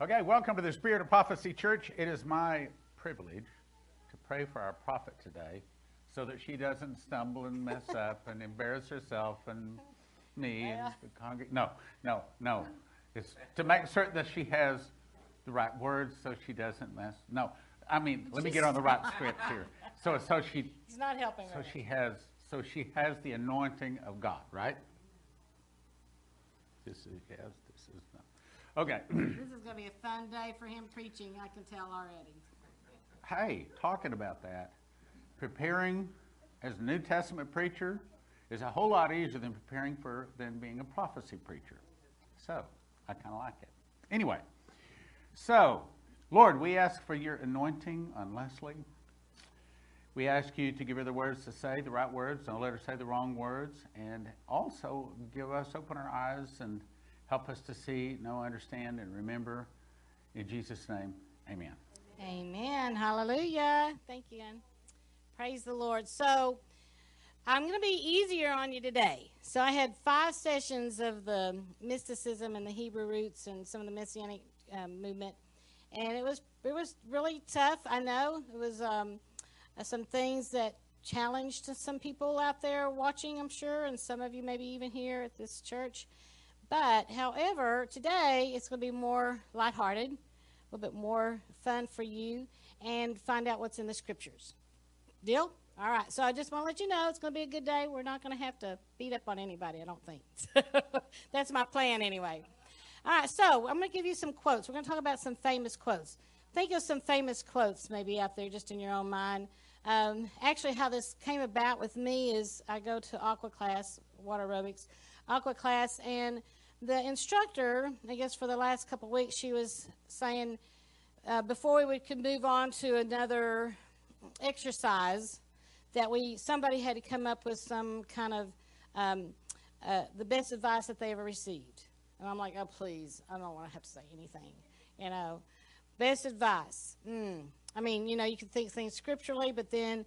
Okay, welcome to the Spirit of Prophecy Church. It is my privilege to pray for our prophet today so that she doesn't stumble and mess up and embarrass herself and me and the congregation. No, no, no. It's to make certain that she has the right words so she doesn't mess. No, I mean, let me get on the right script here. So, so she, He's not helping so she has, so she has the anointing of God, right? This is yes, this is no. Okay. This is going to be a fun day for him preaching, I can tell already. hey, talking about that, preparing as a New Testament preacher is a whole lot easier than preparing for than being a prophecy preacher. So I kind of like it. Anyway, so Lord, we ask for your anointing on Leslie. We ask you to give her the words to say, the right words, don't let her say the wrong words, and also give us, open our eyes and help us to see, know, understand, and remember. In Jesus' name, amen. Amen. Hallelujah. Thank you. Ann. Praise the Lord. So, I'm going to be easier on you today. So, I had five sessions of the mysticism and the Hebrew roots and some of the messianic um, movement, and it was it was really tough. I know it was um, uh, some things that challenged some people out there watching. I'm sure, and some of you maybe even here at this church. But, however, today it's going to be more lighthearted, a little bit more fun for you, and find out what's in the scriptures. Deal? All right. So I just want to let you know it's going to be a good day. We're not going to have to beat up on anybody, I don't think. That's my plan anyway. All right. So I'm going to give you some quotes. We're going to talk about some famous quotes. Think of some famous quotes maybe out there just in your own mind. Um, actually, how this came about with me is I go to aqua class, water aerobics, aqua class, and the instructor, I guess for the last couple weeks, she was saying uh, before we could move on to another exercise that we somebody had to come up with some kind of um, uh, the best advice that they ever received. And I'm like, oh please, I don't want to have to say anything, you know. Best advice. Mm. I mean, you know, you can think things scripturally, but then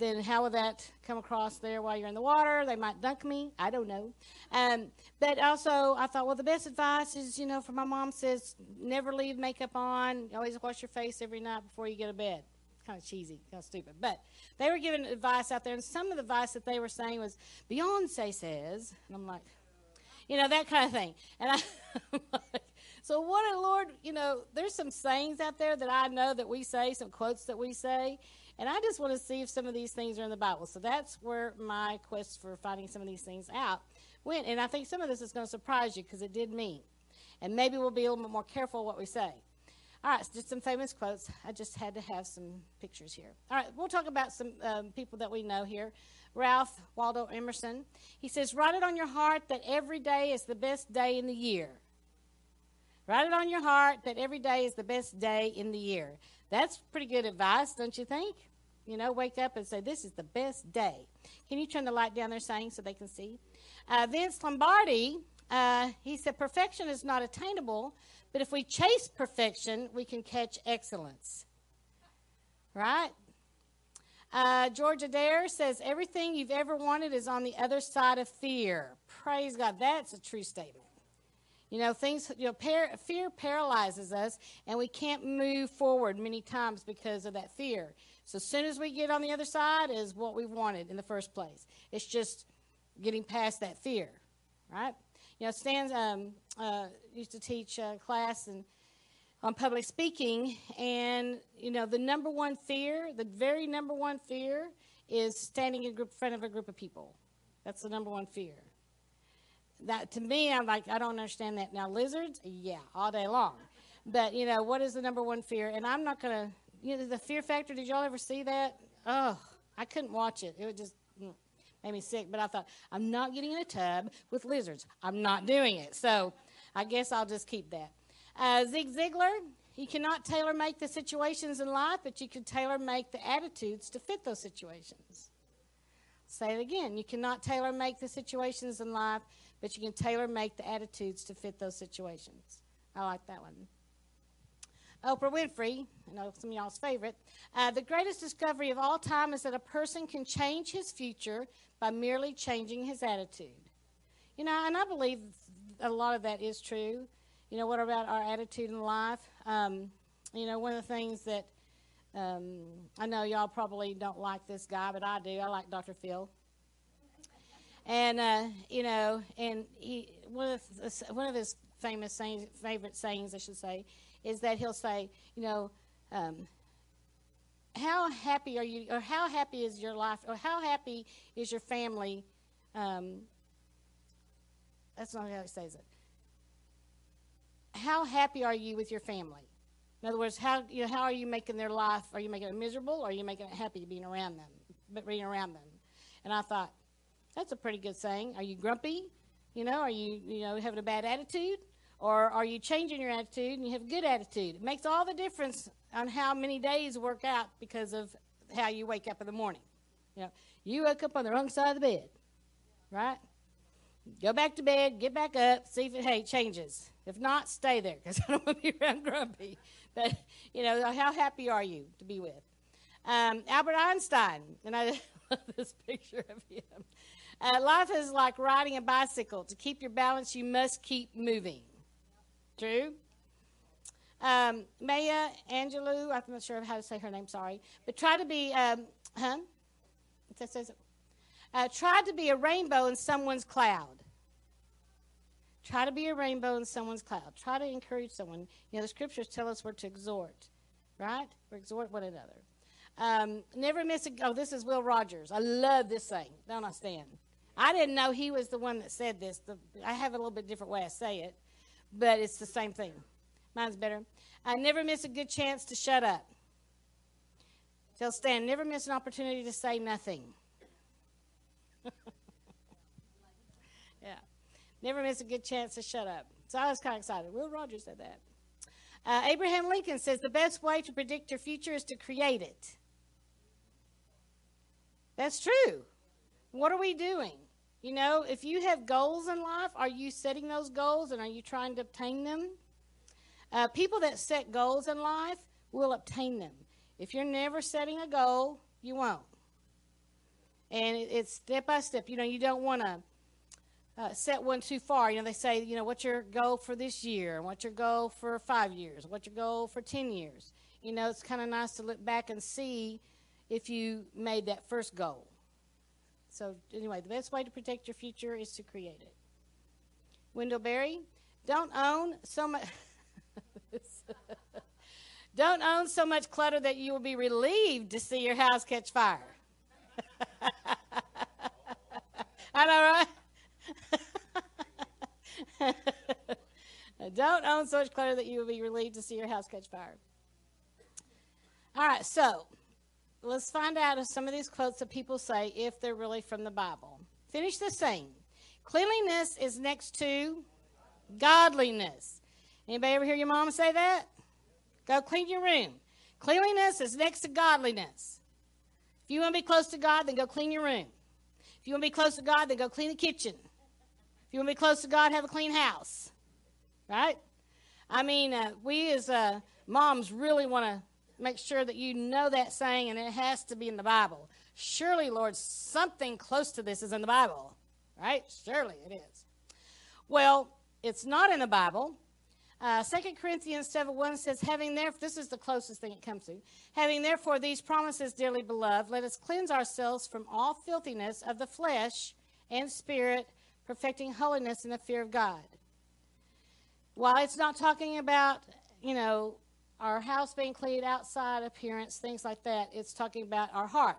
then how would that come across there while you're in the water? They might dunk me. I don't know. Um, but also, I thought, well, the best advice is, you know, for my mom says, never leave makeup on. Always wash your face every night before you go to bed. Kind of cheesy, kind of stupid. But they were giving advice out there, and some of the advice that they were saying was, Beyonce says, and I'm like, you know, that kind of thing. And I, so what, a Lord, you know, there's some sayings out there that I know that we say, some quotes that we say, and I just want to see if some of these things are in the Bible. So that's where my quest for finding some of these things out went. And I think some of this is going to surprise you because it did me. And maybe we'll be a little bit more careful what we say. All right, so just some famous quotes. I just had to have some pictures here. All right, we'll talk about some um, people that we know here. Ralph Waldo Emerson. He says, Write it on your heart that every day is the best day in the year. Write it on your heart that every day is the best day in the year. That's pretty good advice, don't you think? You know, wake up and say, This is the best day. Can you turn the light down there, saying, so they can see? Uh, Vince Lombardi, uh, he said, Perfection is not attainable, but if we chase perfection, we can catch excellence. Right? Uh, George Adair says, Everything you've ever wanted is on the other side of fear. Praise God. That's a true statement. You know, things, you know, par- fear paralyzes us, and we can't move forward many times because of that fear. So, as soon as we get on the other side, is what we wanted in the first place. It's just getting past that fear, right? You know, Stan um, uh, used to teach a class and on public speaking, and you know, the number one fear, the very number one fear, is standing in group, front of a group of people. That's the number one fear that to me, I'm like, I don't understand that. Now, lizards, yeah, all day long. But, you know, what is the number one fear? And I'm not to, you know, the fear factor, did y'all ever see that? Oh, I couldn't watch it. It would just mm, made me sick. But I thought, I'm not getting in a tub with lizards. I'm not doing it. So I guess I'll just keep that. Uh, Zig Ziglar, you cannot tailor make the situations in life, but you can tailor make the attitudes to fit those situations. Say it again. You cannot tailor make the situations in life, but you can tailor make the attitudes to fit those situations. I like that one. Oprah Winfrey, I know some of y'all's favorite. Uh, the greatest discovery of all time is that a person can change his future by merely changing his attitude. You know, and I believe a lot of that is true. you know, what about our attitude in life? Um, you know, one of the things that um, I know y'all probably don't like this guy, but I do. I like Dr. Phil. And uh, you know, and he one of the, one of his famous sayings, favorite sayings, I should say, is that he'll say, you know, um, how happy are you, or how happy is your life, or how happy is your family? Um, that's not how he says it. How happy are you with your family? In other words, how you know, how are you making their life? Are you making it miserable, or are you making it happy being around them, but being around them? And I thought, that's a pretty good saying. Are you grumpy? You know, are you you know having a bad attitude, or are you changing your attitude and you have a good attitude? It makes all the difference on how many days work out because of how you wake up in the morning. You know, you woke up on the wrong side of the bed, right? Go back to bed, get back up, see if it hey changes. If not, stay there because I don't want to be around grumpy. But you know, how happy are you to be with? Um, Albert Einstein, and I love this picture of him. Uh, life is like riding a bicycle. To keep your balance, you must keep moving. True? Um, Maya Angelou, I'm not sure how to say her name, sorry. But try to be, um, huh? That says, uh, try to be a rainbow in someone's cloud. Try to be a rainbow in someone's cloud. Try to encourage someone. You know, the scriptures tell us we're to exhort, right? We exhort one another. Um, never miss a. Oh, this is Will Rogers. I love this saying. Don't I stand? I didn't know he was the one that said this. The, I have a little bit different way I say it, but it's the same thing. Mine's better. I never miss a good chance to shut up. Tell Stan, never miss an opportunity to say nothing. yeah. Never miss a good chance to shut up. So I was kind of excited. Will Rogers said that. Uh, Abraham Lincoln says the best way to predict your future is to create it. That's true. What are we doing? You know, if you have goals in life, are you setting those goals and are you trying to obtain them? Uh, people that set goals in life will obtain them. If you're never setting a goal, you won't. And it, it's step by step. You know, you don't want to uh, set one too far. You know, they say, you know, what's your goal for this year? What's your goal for five years? What's your goal for 10 years? You know, it's kind of nice to look back and see if you made that first goal. So, anyway, the best way to protect your future is to create it. Wendell Berry, don't own so much. don't own so much clutter that you will be relieved to see your house catch fire. I know, right? don't own so much clutter that you will be relieved to see your house catch fire. All right, so let's find out if some of these quotes that people say if they're really from the Bible. Finish the saying. Cleanliness is next to godliness. Anybody ever hear your mom say that? Go clean your room. Cleanliness is next to godliness. If you want to be close to God, then go clean your room. If you want to be close to God, then go clean the kitchen. If you want to be close to God, have a clean house. Right? I mean, uh, we as uh, moms really want to make sure that you know that saying, and it has to be in the Bible. Surely, Lord, something close to this is in the Bible, right? Surely it is. Well, it's not in the Bible. Uh, 2 Corinthians 7 1 says, Having therefore, this is the closest thing it comes to. Having therefore these promises, dearly beloved, let us cleanse ourselves from all filthiness of the flesh and spirit, perfecting holiness in the fear of God. While it's not talking about, you know, our house being cleaned, outside appearance, things like that. It's talking about our heart.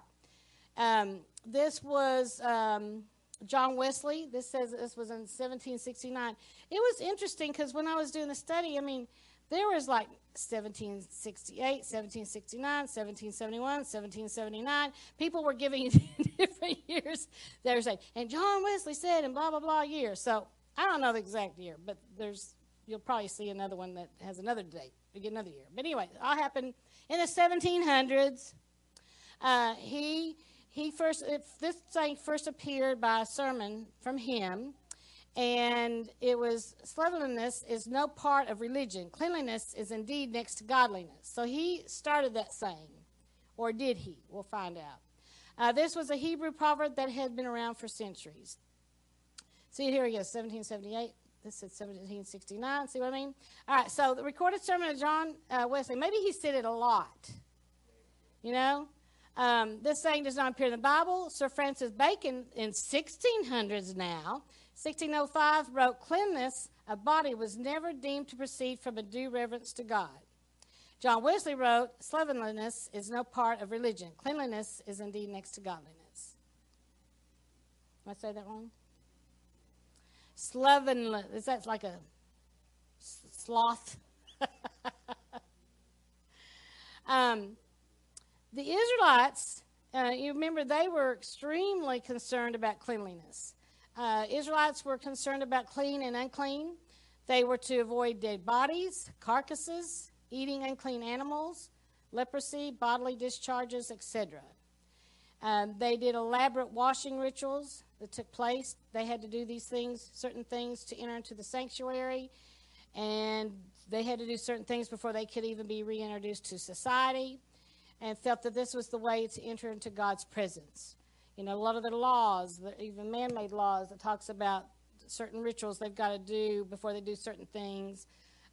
Um, this was um, John Wesley. This says this was in 1769. It was interesting because when I was doing the study, I mean, there was like 1768, 1769, 1771, 1779. People were giving different years. They were saying, and John Wesley said, and blah, blah, blah year. So I don't know the exact year, but there's you'll probably see another one that has another date another year. But anyway, all happened in the 1700s. Uh, he he first this thing first appeared by a sermon from him, and it was slovenliness is no part of religion. Cleanliness is indeed next to godliness. So he started that saying, or did he? We'll find out. Uh, this was a Hebrew proverb that had been around for centuries. See, here he is, 1778. This said 1769. See what I mean? All right, so the recorded sermon of John uh, Wesley, maybe he said it a lot. You know? Um, this saying does not appear in the Bible. Sir Francis Bacon in 1600s now, 1605, wrote, Cleanliness of body was never deemed to proceed from a due reverence to God. John Wesley wrote, Slovenliness is no part of religion. Cleanliness is indeed next to godliness. Did I say that wrong? Slovenliness, is like a sloth? um, the Israelites, uh, you remember, they were extremely concerned about cleanliness. Uh, Israelites were concerned about clean and unclean. They were to avoid dead bodies, carcasses, eating unclean animals, leprosy, bodily discharges, etc. Um, they did elaborate washing rituals that took place. They had to do these things, certain things, to enter into the sanctuary, and they had to do certain things before they could even be reintroduced to society and felt that this was the way to enter into God's presence. You know, a lot of the laws, even man made laws, that talks about certain rituals they've got to do before they do certain things.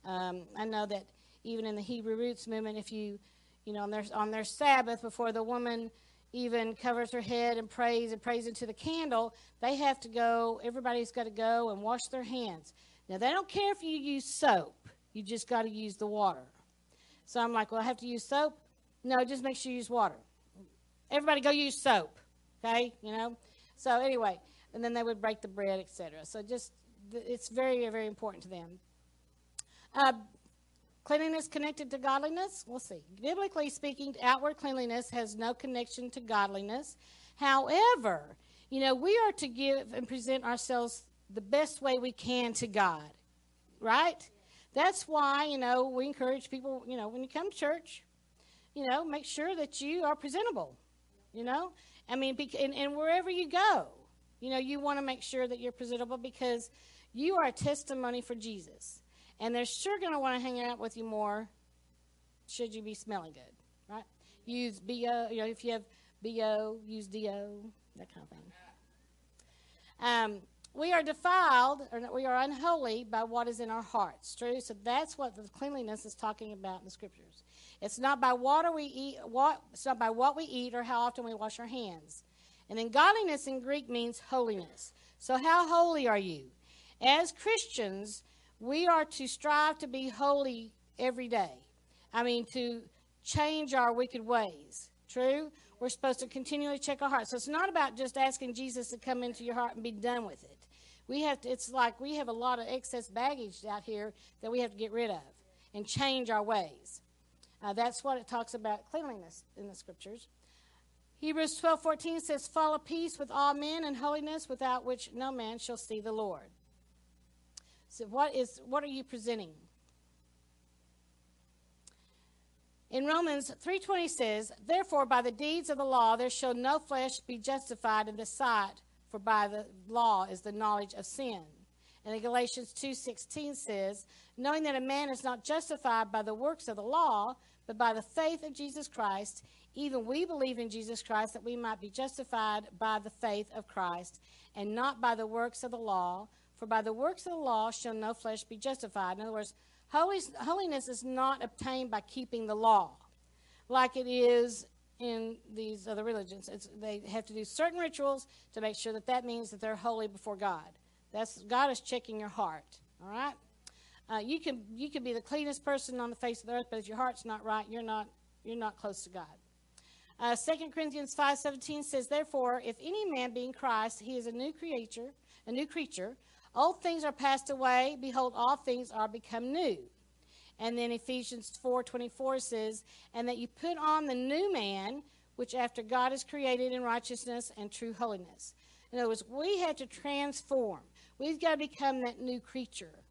Um, I know that even in the Hebrew roots movement, if you, you know, on their, on their Sabbath, before the woman even covers her head and prays and prays into the candle, they have to go, everybody's got to go and wash their hands. Now, they don't care if you use soap, you just got to use the water. So I'm like, well, I have to use soap? No, just make sure you use water. Everybody go use soap, okay? You know? So anyway, and then they would break the bread, etc. So just, it's very, very important to them. Uh, cleanliness connected to godliness? We'll see. Biblically speaking, outward cleanliness has no connection to godliness. However, you know, we are to give and present ourselves the best way we can to God, right? That's why, you know, we encourage people, you know, when you come to church, you know, make sure that you are presentable. You know, I mean, and, and wherever you go, you know, you want to make sure that you're presentable because you are a testimony for Jesus. And they're sure going to want to hang out with you more should you be smelling good, right? Use BO, you know, if you have BO, use DO, that kind of thing. Um, we are defiled, or we are unholy by what is in our hearts. True? So that's what the cleanliness is talking about in the scriptures. It's not by water we eat, what, it's not by what we eat or how often we wash our hands. And then godliness in Greek means holiness. So how holy are you? As Christians, we are to strive to be holy every day. I mean, to change our wicked ways. True? We're supposed to continually check our hearts. So it's not about just asking Jesus to come into your heart and be done with it. We have to, it's like we have a lot of excess baggage out here that we have to get rid of and change our ways. Uh, that's what it talks about cleanliness in the scriptures. Hebrews 12 14 says, Follow peace with all men and holiness, without which no man shall see the Lord. So, what, is, what are you presenting? In Romans 3:20 says, "Therefore by the deeds of the law there shall no flesh be justified in the sight, for by the law is the knowledge of sin." And in Galatians 2:16 says, "Knowing that a man is not justified by the works of the law, but by the faith of Jesus Christ, even we believe in Jesus Christ that we might be justified by the faith of Christ, and not by the works of the law. For by the works of the law shall no flesh be justified. In other words, holiness is not obtained by keeping the law, like it is in these other religions. It's, they have to do certain rituals to make sure that that means that they're holy before God. That's God is checking your heart. All right. Uh, you can you can be the cleanest person on the face of the earth, but if your heart's not right, you're not you're not close to God. Uh, 2 Corinthians 5:17 says, "Therefore, if any man be in Christ, he is a new creature, a new creature. Old things are passed away; behold, all things are become new." And then Ephesians 4:24 says, "And that you put on the new man, which after God is created in righteousness and true holiness." In other words, we have to transform. We've got to become that new creature.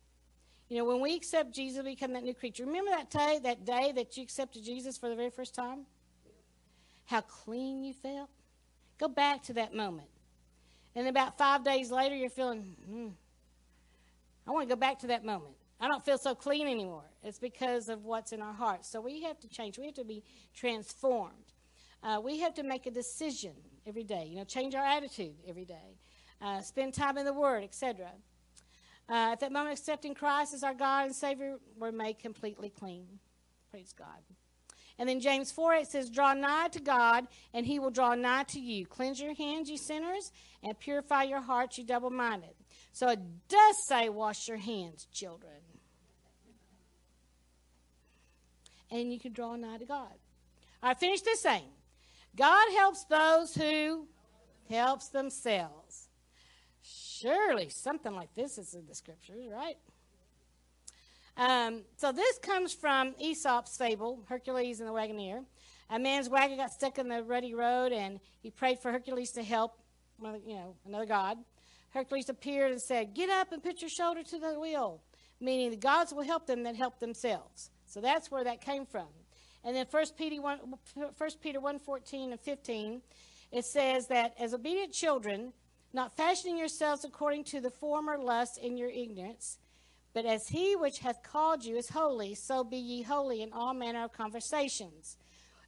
You know, when we accept Jesus, we become that new creature. Remember that day, that day that you accepted Jesus for the very first time? How clean you felt? Go back to that moment. And about five days later, you're feeling, hmm, I want to go back to that moment. I don't feel so clean anymore. It's because of what's in our hearts. So we have to change. We have to be transformed. Uh, we have to make a decision every day. You know, change our attitude every day. Uh, spend time in the Word, etc. Uh, at that moment, accepting Christ as our God and Savior, we're made completely clean. Praise God. And then James 4 8 says, Draw nigh to God, and he will draw nigh to you. Cleanse your hands, you sinners, and purify your hearts, you double minded. So it does say, Wash your hands, children. And you can draw nigh to God. I finished this saying, God helps those who helps themselves. Surely something like this is in the scriptures, right? Um, so this comes from Aesop's fable, Hercules and the Wagoneer. A man's wagon got stuck in the rutty road, and he prayed for Hercules to help, you know, another god. Hercules appeared and said, "Get up and put your shoulder to the wheel," meaning the gods will help them that help themselves. So that's where that came from. And then 1 Peter 1, 1 Peter 1 14 and 15, it says that as obedient children, not fashioning yourselves according to the former lust in your ignorance, but as he which hath called you is holy, so be ye holy in all manner of conversations.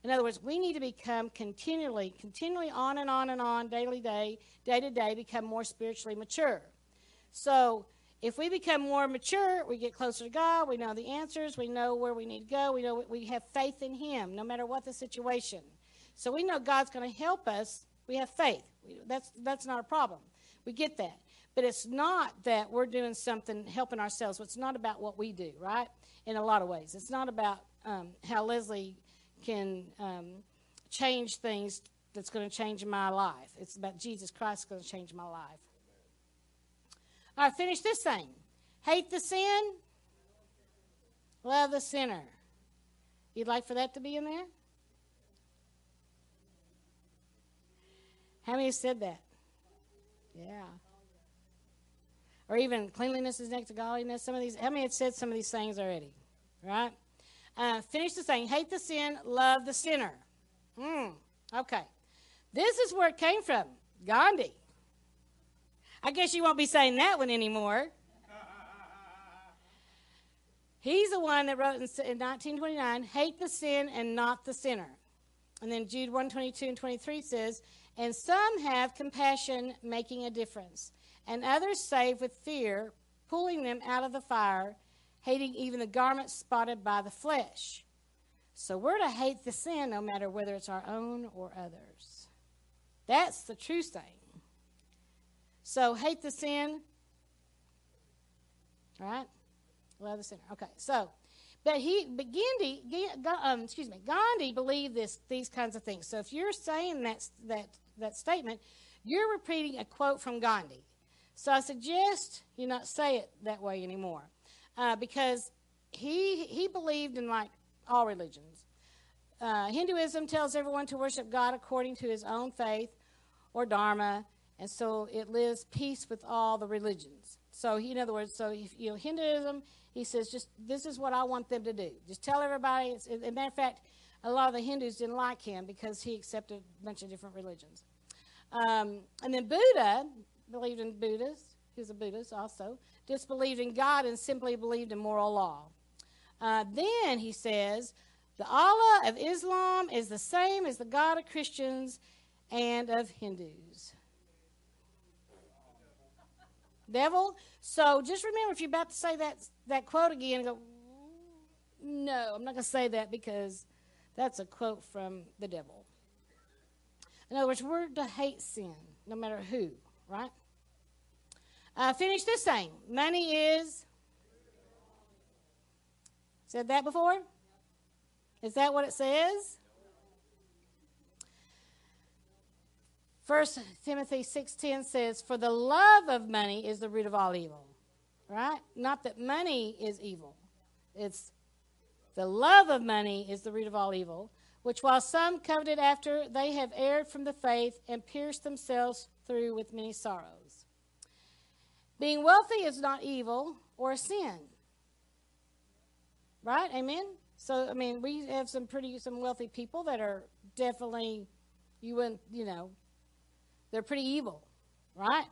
In other words, we need to become continually, continually on and on and on, daily day, day to day, become more spiritually mature. So if we become more mature, we get closer to God, we know the answers, we know where we need to go, we know we have faith in Him, no matter what the situation. So we know God's going to help us. We have faith. That's that's not a problem. We get that. But it's not that we're doing something helping ourselves. It's not about what we do, right? In a lot of ways. It's not about um, how Leslie can um, change things that's going to change my life. It's about Jesus Christ going to change my life. All right, finish this thing. Hate the sin, love the sinner. You'd like for that to be in there? How many said that? Yeah or even cleanliness is next to godliness. Some of these, how many had said some of these things already? Right? Uh, finish the saying, hate the sin, love the sinner. Hmm. Okay. This is where it came from. Gandhi. I guess you won't be saying that one anymore. He's the one that wrote in, in 1929, hate the sin and not the sinner. And then Jude 122 and 23 says, and some have compassion making a difference and others save with fear, pulling them out of the fire, hating even the garment spotted by the flesh. So we're to hate the sin no matter whether it's our own or others. That's the true thing. So hate the sin, right? Love the sinner. Okay, so, but he, but Gandhi, um, excuse me, Gandhi believed this, these kinds of things. So if you're saying that, that, that statement, you're repeating a quote from Gandhi. So I suggest you not say it that way anymore, uh, because he he believed in like all religions. Uh, Hinduism tells everyone to worship God according to his own faith or dharma, and so it lives peace with all the religions. So he, in other words, so if, you know Hinduism, he says just this is what I want them to do. Just tell everybody. As a matter of fact, a lot of the Hindus didn't like him because he accepted a bunch of different religions. Um, and then Buddha, believed in Buddhists. Was a Buddhist also. Disbelieved in God and simply believed in moral law. Uh, then he says, the Allah of Islam is the same as the God of Christians and of Hindus. Devil. So just remember if you're about to say that, that quote again, go, no, I'm not going to say that because that's a quote from the devil. In other words, we're to hate sin, no matter who, right? Uh, finish this saying. Money is. Said that before? Is that what it says? First Timothy 6:10 says, "For the love of money is the root of all evil." Right? Not that money is evil. It's the love of money is the root of all evil, which while some coveted after, they have erred from the faith and pierced themselves through with many sorrows. Being wealthy is not evil or a sin. Right? Amen? So, I mean, we have some pretty, some wealthy people that are definitely, you wouldn't, you know, they're pretty evil, right?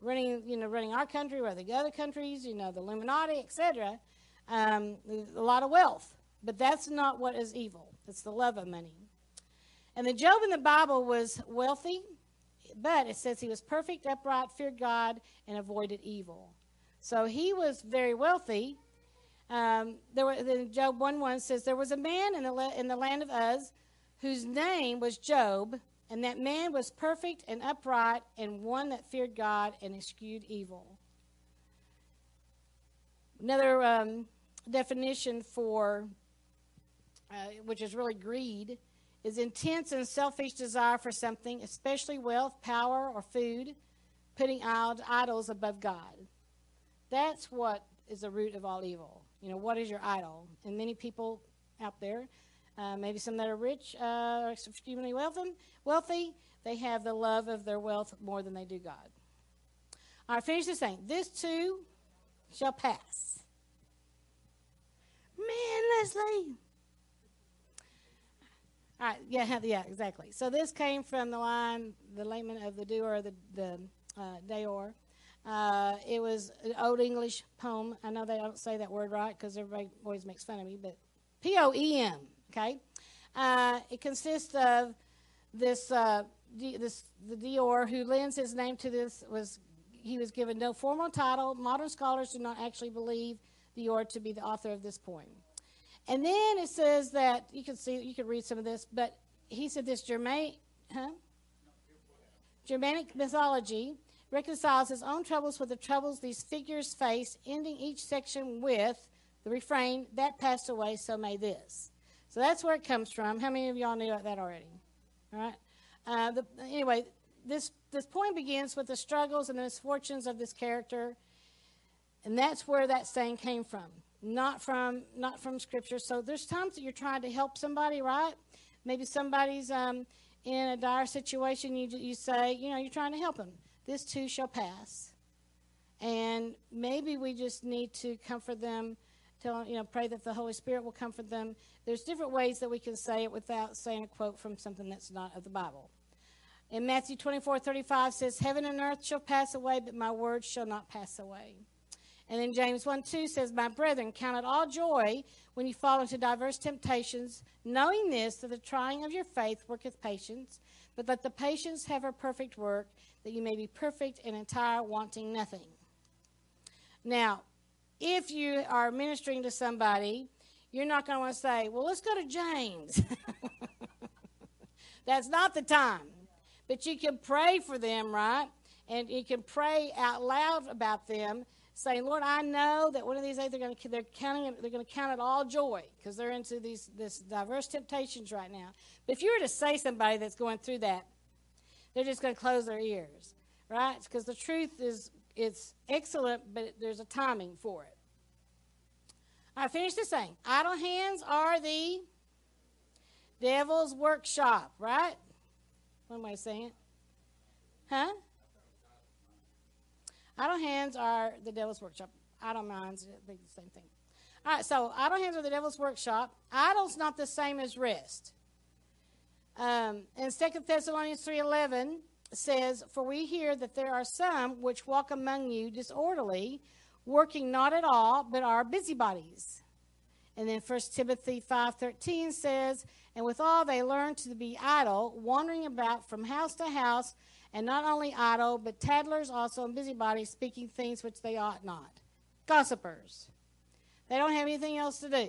Running, you know, running our country, or the other countries, you know, the Illuminati, etc. Um, a lot of wealth, but that's not what is evil. It's the love of money. And the Job in the Bible was wealthy, but it says he was perfect, upright, feared God, and avoided evil. So he was very wealthy. Um, there were, Job 1 1 says, There was a man in the, in the land of Uz whose name was Job, and that man was perfect and upright and one that feared God and eschewed evil. Another um, definition for, uh, which is really greed, is intense and selfish desire for something, especially wealth, power, or food, putting idols above God. That's what is the root of all evil. You know, what is your idol? And many people out there, uh, maybe some that are rich, uh, extremely wealthy, wealthy, they have the love of their wealth more than they do God. All right, finish this thing. This too shall pass. Man, Leslie. Right, yeah, yeah, exactly. So this came from the line, the layman of the doer, the, the uh, Deor. Uh, it was an Old English poem. I know they don't say that word right because everybody always makes fun of me, but P O E M, okay? Uh, it consists of this, uh, this, the Deor who lends his name to this was, he was given no formal title. Modern scholars do not actually believe Deor to be the author of this poem. And then it says that, you can see, you can read some of this, but he said this Germanic, huh? Germanic mythology reconciles his own troubles with the troubles these figures face, ending each section with the refrain, That passed away, so may this. So that's where it comes from. How many of y'all knew that already? All right. Uh, the, anyway, this, this poem begins with the struggles and the misfortunes of this character, and that's where that saying came from, not from not from Scripture. So there's times that you're trying to help somebody, right? Maybe somebody's um, in a dire situation. You you say, you know, you're trying to help them this too shall pass. And maybe we just need to comfort them, tell you know, pray that the Holy Spirit will comfort them. There's different ways that we can say it without saying a quote from something that's not of the Bible. In Matthew 24, 35 says, Heaven and earth shall pass away, but my words shall not pass away. And then James 1 2 says, My brethren, count it all joy when you fall into diverse temptations, knowing this, that the trying of your faith worketh patience, but let the patience have her perfect work, that you may be perfect and entire, wanting nothing. Now, if you are ministering to somebody, you're not going to want to say, Well, let's go to James. That's not the time. But you can pray for them, right? And you can pray out loud about them, saying, "Lord, I know that one of these days they're going to they're counting they're going to count it all joy because they're into these this diverse temptations right now." But if you were to say somebody that's going through that, they're just going to close their ears, right? Because the truth is it's excellent, but there's a timing for it. I finished the saying. Idle hands are the devil's workshop, right? What am I saying? it, Huh? Idle hands are the devil's workshop. Idle minds, think the same thing. All right, so idle hands are the devil's workshop. Idle's not the same as rest. Um, in 2 Thessalonians 3.11 says, For we hear that there are some which walk among you disorderly, working not at all, but are busybodies. And then 1 Timothy 5.13 says, And withal they learn to be idle, wandering about from house to house, and not only idle, but tattlers also and busybodies, speaking things which they ought not. Gossipers. They don't have anything else to do.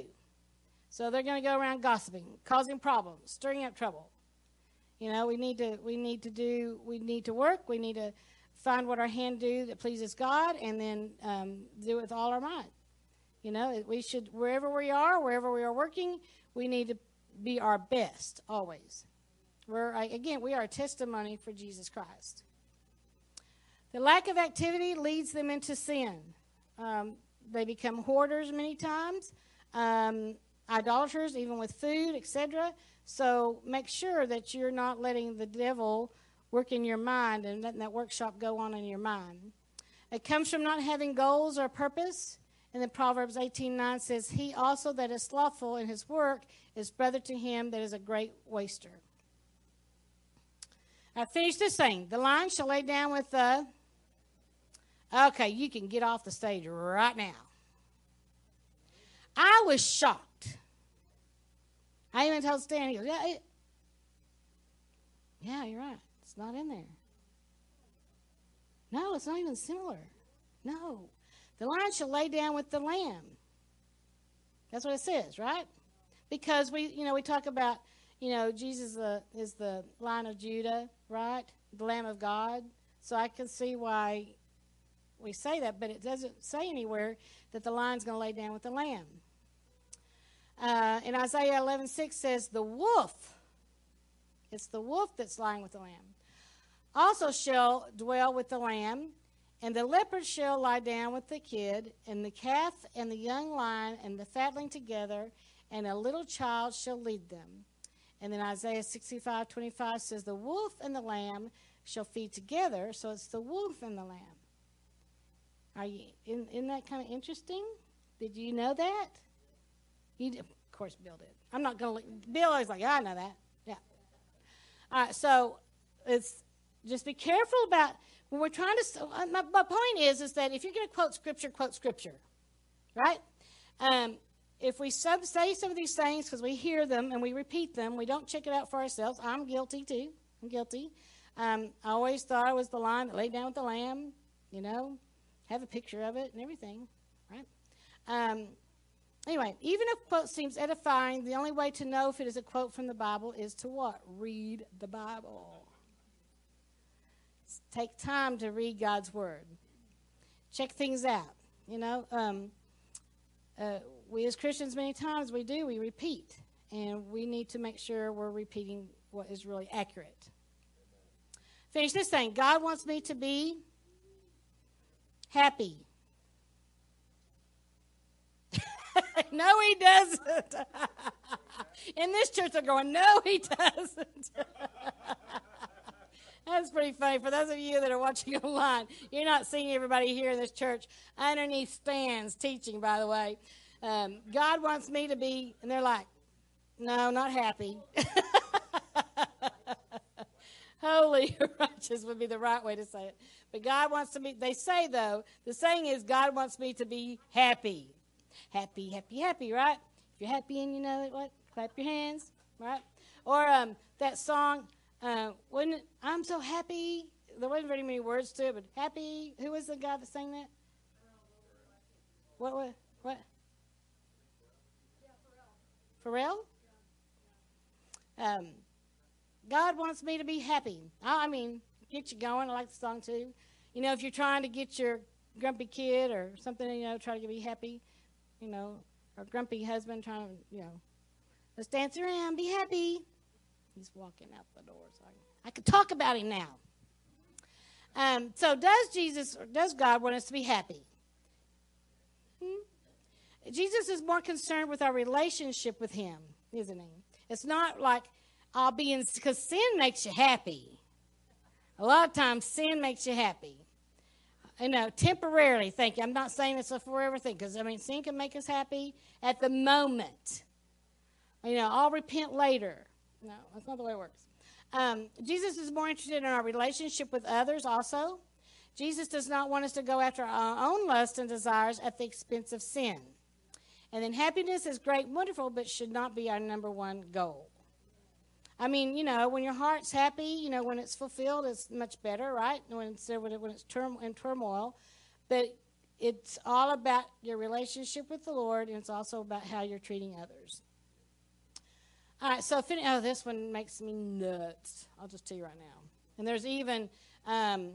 So they're going to go around gossiping, causing problems, stirring up trouble. You know, we need to we need to do we need to work. We need to find what our hand do that pleases God, and then um, do it with all our might. You know, we should wherever we are, wherever we are working, we need to be our best always. We're again, we are a testimony for Jesus Christ. The lack of activity leads them into sin. Um, they become hoarders many times, um, idolaters, even with food, etc. So make sure that you're not letting the devil work in your mind and letting that workshop go on in your mind. It comes from not having goals or purpose. And then Proverbs 18:9 says, "He also that is slothful in his work is brother to him that is a great waster." I finished this saying, the line shall lay down with the. Okay, you can get off the stage right now. I was shocked I even told Stan, he goes, yeah, it, yeah, you're right. It's not in there. No, it's not even similar. No. The lion shall lay down with the lamb. That's what it says, right? Because we, you know, we talk about, you know, Jesus uh, is the Lion of Judah, right? The Lamb of God. So I can see why we say that, but it doesn't say anywhere that the lion's going to lay down with the lamb. Uh, in Isaiah 11 6 says, The wolf, it's the wolf that's lying with the lamb, also shall dwell with the lamb, and the leopard shall lie down with the kid, and the calf and the young lion and the fatling together, and a little child shall lead them. And then Isaiah 65 25 says, The wolf and the lamb shall feed together. So it's the wolf and the lamb. Are you, isn't, isn't that kind of interesting? Did you know that? You, of course, Bill did. I'm not going to. Bill always like, yeah, I know that. Yeah. All right. So it's just be careful about when we're trying to. Uh, my, my point is, is that if you're going to quote scripture, quote scripture, right? Um, if we sub, say some of these things because we hear them and we repeat them, we don't check it out for ourselves. I'm guilty too. I'm guilty. Um, I always thought I was the lion that laid down with the lamb. You know, have a picture of it and everything, right? Um, Anyway, even if a quote seems edifying, the only way to know if it is a quote from the Bible is to what? Read the Bible. Take time to read God's Word. Check things out. You know, um, uh, we as Christians, many times we do, we repeat. And we need to make sure we're repeating what is really accurate. Finish this thing. God wants me to be happy. no, he doesn't. In this church, they're going, no, he doesn't. That's pretty funny. For those of you that are watching online, you're not seeing everybody here in this church underneath Stan's teaching, by the way. Um, God wants me to be, and they're like, no, not happy. Holy righteous would be the right way to say it. But God wants to be, they say though, the saying is, God wants me to be happy happy, happy, happy, right? If you're happy and you know it, what? Clap your hands, right? Or um, that song, uh, when I'm so happy. There wasn't very many words to it, but happy. Who was the guy that sang that? What? What? What? Pharrell. Um, God wants me to be happy. I mean, get you going. I like the song too. You know, if you're trying to get your grumpy kid or something, you know, try to be happy you know, or grumpy husband trying to, you know, let's dance around, be happy. He's walking out the door, so I, I could talk about him now. Um, so, does Jesus or does God want us to be happy? Jesus is more concerned with our relationship with Him, isn't He? It's not like I'll be in because sin makes you happy. A lot of times, sin makes you happy you know, temporarily thank you. I'm not saying it's a forever thing because, I mean, sin can make us happy at the moment. You know, I'll repent later. No, that's not the way it works. Um, Jesus is more interested in our relationship with others also. Jesus does not want us to go after our own lusts and desires at the expense of sin. And then happiness is great, wonderful, but should not be our number one goal. I mean, you know, when your heart's happy, you know, when it's fulfilled, it's much better, right? When it's when it's in turmoil, but it's all about your relationship with the Lord, and it's also about how you're treating others. All right, so fin- oh, this one makes me nuts. I'll just tell you right now. And there's even um,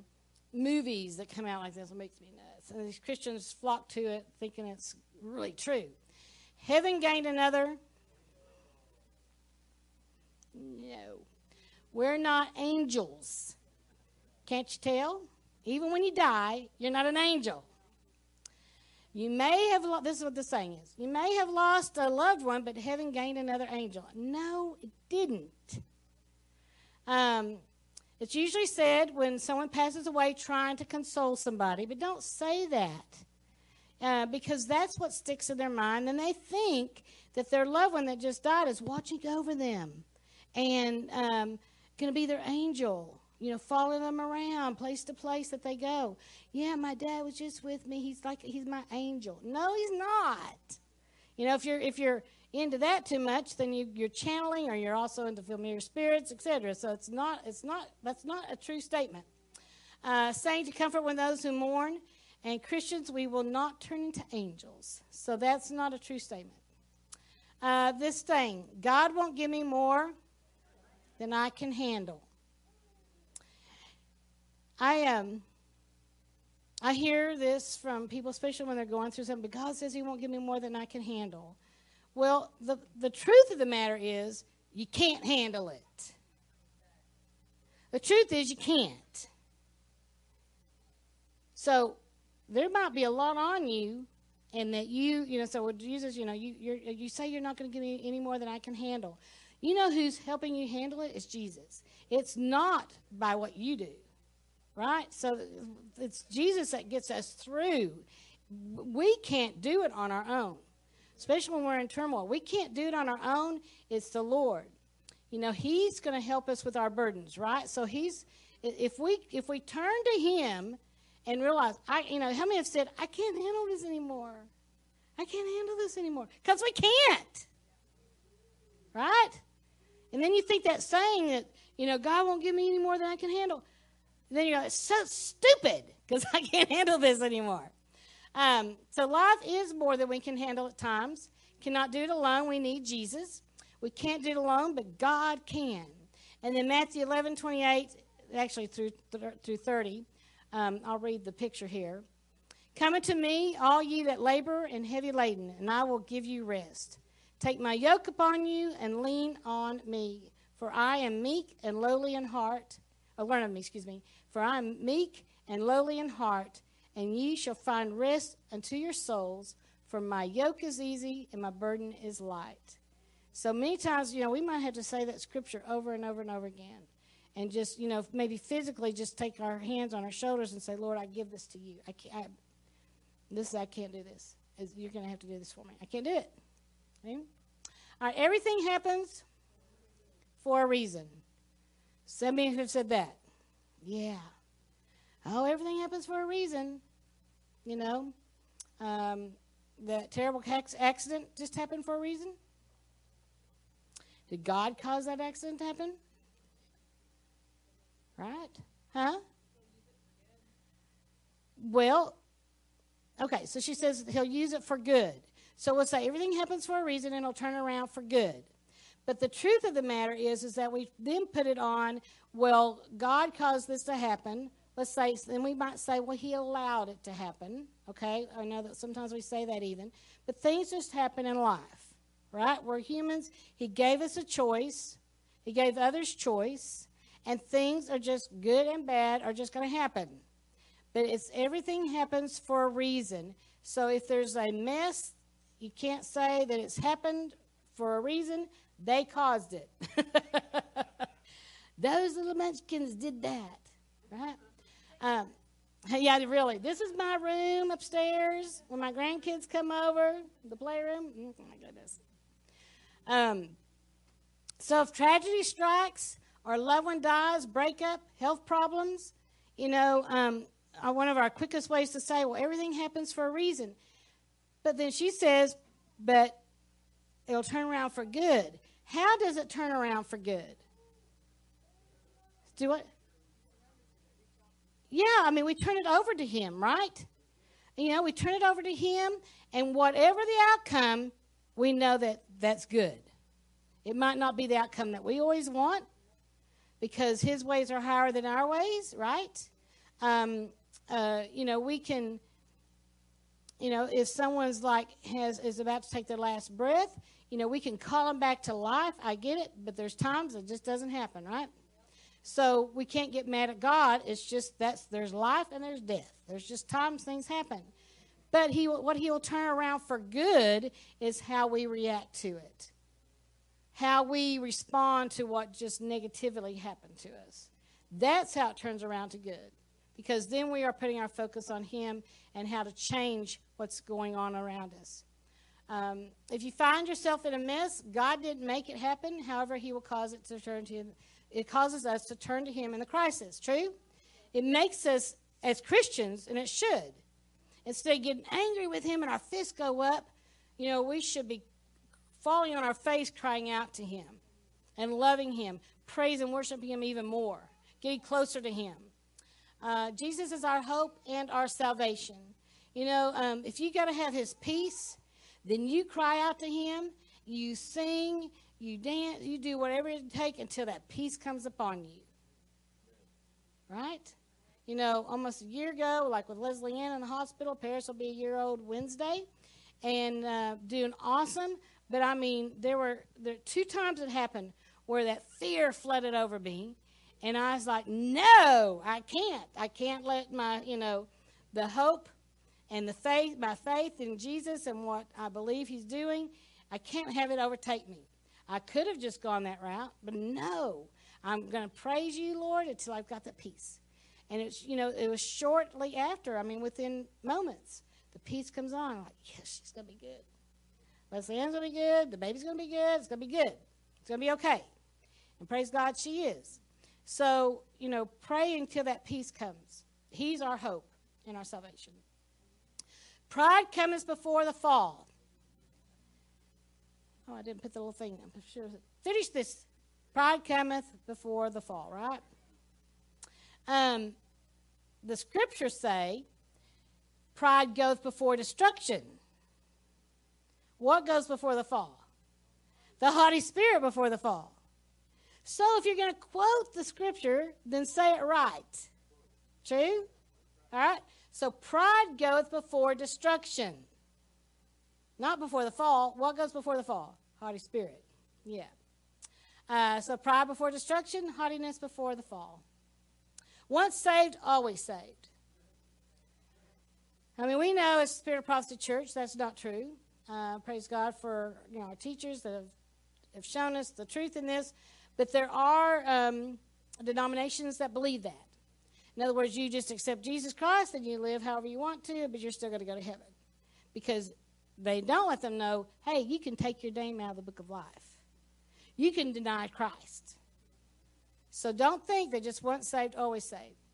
movies that come out like this. It makes me nuts. And these Christians flock to it, thinking it's really true. Heaven gained another no. We're not angels. Can't you tell? Even when you die, you're not an angel. You may have, lo- this is what the saying is, you may have lost a loved one, but heaven gained another angel. No, it didn't. Um, it's usually said when someone passes away trying to console somebody, but don't say that uh, because that's what sticks in their mind. And they think that their loved one that just died is watching over them and um, going to be their angel. You know, following them around place to place that they go. Yeah, my dad was just with me. He's like he's my angel. No, he's not. You know, if you're if you're into that too much, then you, you're channeling, or you're also into familiar spirits, etc. So it's not it's not that's not a true statement. Uh, saying to comfort when those who mourn, And Christians, we will not turn into angels. So that's not a true statement. Uh, this thing, God won't give me more than I can handle. I um I hear this from people, especially when they're going through something. But God says He won't give me more than I can handle. Well, the the truth of the matter is, you can't handle it. The truth is, you can't. So there might be a lot on you, and that you, you know, so with Jesus, you know, you you say you're not going to give me any more than I can handle. You know who's helping you handle it? It's Jesus. It's not by what you do, right? So it's Jesus that gets us through. We can't do it on our own, especially when we're in turmoil. We can't do it on our own. It's the Lord. You know, He's going to help us with our burdens, right? So He's if we if we turn to Him and realize, I you know, how many have said, I can't handle this anymore. I can't handle this anymore because we can't, right? And then you think that saying that, you know, God won't give me any more than I can handle. And then you're like, so stupid because I can't handle this anymore. Um, so life is more than we can handle at times. Cannot do it alone. We need Jesus. We can't do it alone, but God can. And then Matthew 11, 28, actually through, through 30, um, I'll read the picture here. Come unto me, all ye that labor and heavy laden, and I will give you rest. Take my yoke upon you and lean on me, for I am meek and lowly in heart. Or learn of me, excuse me. For I am meek and lowly in heart, and ye shall find rest unto your souls. For my yoke is easy and my burden is light. So many times, you know, we might have to say that scripture over and over and over again. And just, you know, maybe physically just take our hands on our shoulders and say, Lord, I give this to you. I can't, I, this, I can't do this. You're going to have to do this for me. I can't do it. Okay? All right, everything happens for a reason. Somebody have said that. Yeah. Oh, everything happens for a reason. You know, um, that terrible accident just happened for a reason. Did God cause that accident to happen? Right? Huh? Well, okay, so she says he'll use it for good. So we'll say everything happens for a reason and it'll turn around for good. But the truth of the matter is, is that we then put it on, well, God caused this to happen. Let's say, then we might say, well, He allowed it to happen. Okay? I know that sometimes we say that even. But things just happen in life, right? We're humans. He gave us a choice, He gave others choice, and things are just good and bad are just going to happen. But it's everything happens for a reason. So if there's a mess you can't say that it's happened for a reason. They caused it. Those little munchkins did that, right? Um, yeah, really. This is my room upstairs. When my grandkids come over, the playroom. Oh my goodness. Um, so if tragedy strikes, a loved one dies, breakup, health problems, you know, um, one of our quickest ways to say, well, everything happens for a reason. But then she says, but it'll turn around for good. How does it turn around for good? Do it? Yeah, I mean, we turn it over to Him, right? You know, we turn it over to Him, and whatever the outcome, we know that that's good. It might not be the outcome that we always want because His ways are higher than our ways, right? Um, uh, you know, we can you know, if someone's like has is about to take their last breath, you know, we can call them back to life. I get it, but there's times it just doesn't happen, right? So we can't get mad at God. It's just that's there's life and there's death. There's just times things happen. But he what he will turn around for good is how we react to it. How we respond to what just negatively happened to us. That's how it turns around to good. Because then we are putting our focus on him and how to change what's going on around us. Um, if you find yourself in a mess, God didn't make it happen. However, He will cause it to turn to Him. It causes us to turn to Him in the crisis. True? It makes us, as Christians, and it should, instead of getting angry with Him and our fists go up, you know, we should be falling on our face, crying out to Him and loving Him, praising and worshiping Him even more, getting closer to Him. Uh, Jesus is our hope and our salvation. You know, um, if you got to have His peace, then you cry out to Him, you sing, you dance, you do whatever it takes until that peace comes upon you. Right? You know, almost a year ago, like with Leslie Ann in the hospital, Paris will be a year old Wednesday, and uh, doing awesome. But I mean, there were there two times it happened where that fear flooded over me, and I was like, "No, I can't. I can't let my you know, the hope and the faith, my faith in Jesus and what I believe He's doing. I can't have it overtake me. I could have just gone that route, but no, I'm going to praise you, Lord, until I've got that peace. And it's you know, it was shortly after. I mean, within moments, the peace comes on. I'm like, yes, she's to be good. Leslie Ann's to be good. The baby's to be good. It's to be good. It's to be okay. And praise God, she is. So, you know, pray until that peace comes. He's our hope and our salvation. Pride cometh before the fall. Oh, I didn't put the little thing. I'm sure. Finish this. Pride cometh before the fall, right? Um, the scriptures say, pride goeth before destruction. What goes before the fall? The haughty spirit before the fall. So if you're going to quote the scripture, then say it right. True? All right? So pride goeth before destruction. Not before the fall. What goes before the fall? Haughty spirit. Yeah. Uh, so pride before destruction, haughtiness before the fall. Once saved, always saved. I mean, we know as Spirit of Prophecy Church that's not true. Uh, praise God for you know our teachers that have, have shown us the truth in this. But there are um, denominations that believe that. In other words, you just accept Jesus Christ and you live however you want to, but you're still going to go to heaven. Because they don't let them know, hey, you can take your name out of the book of life. You can deny Christ. So don't think that just once saved, always saved.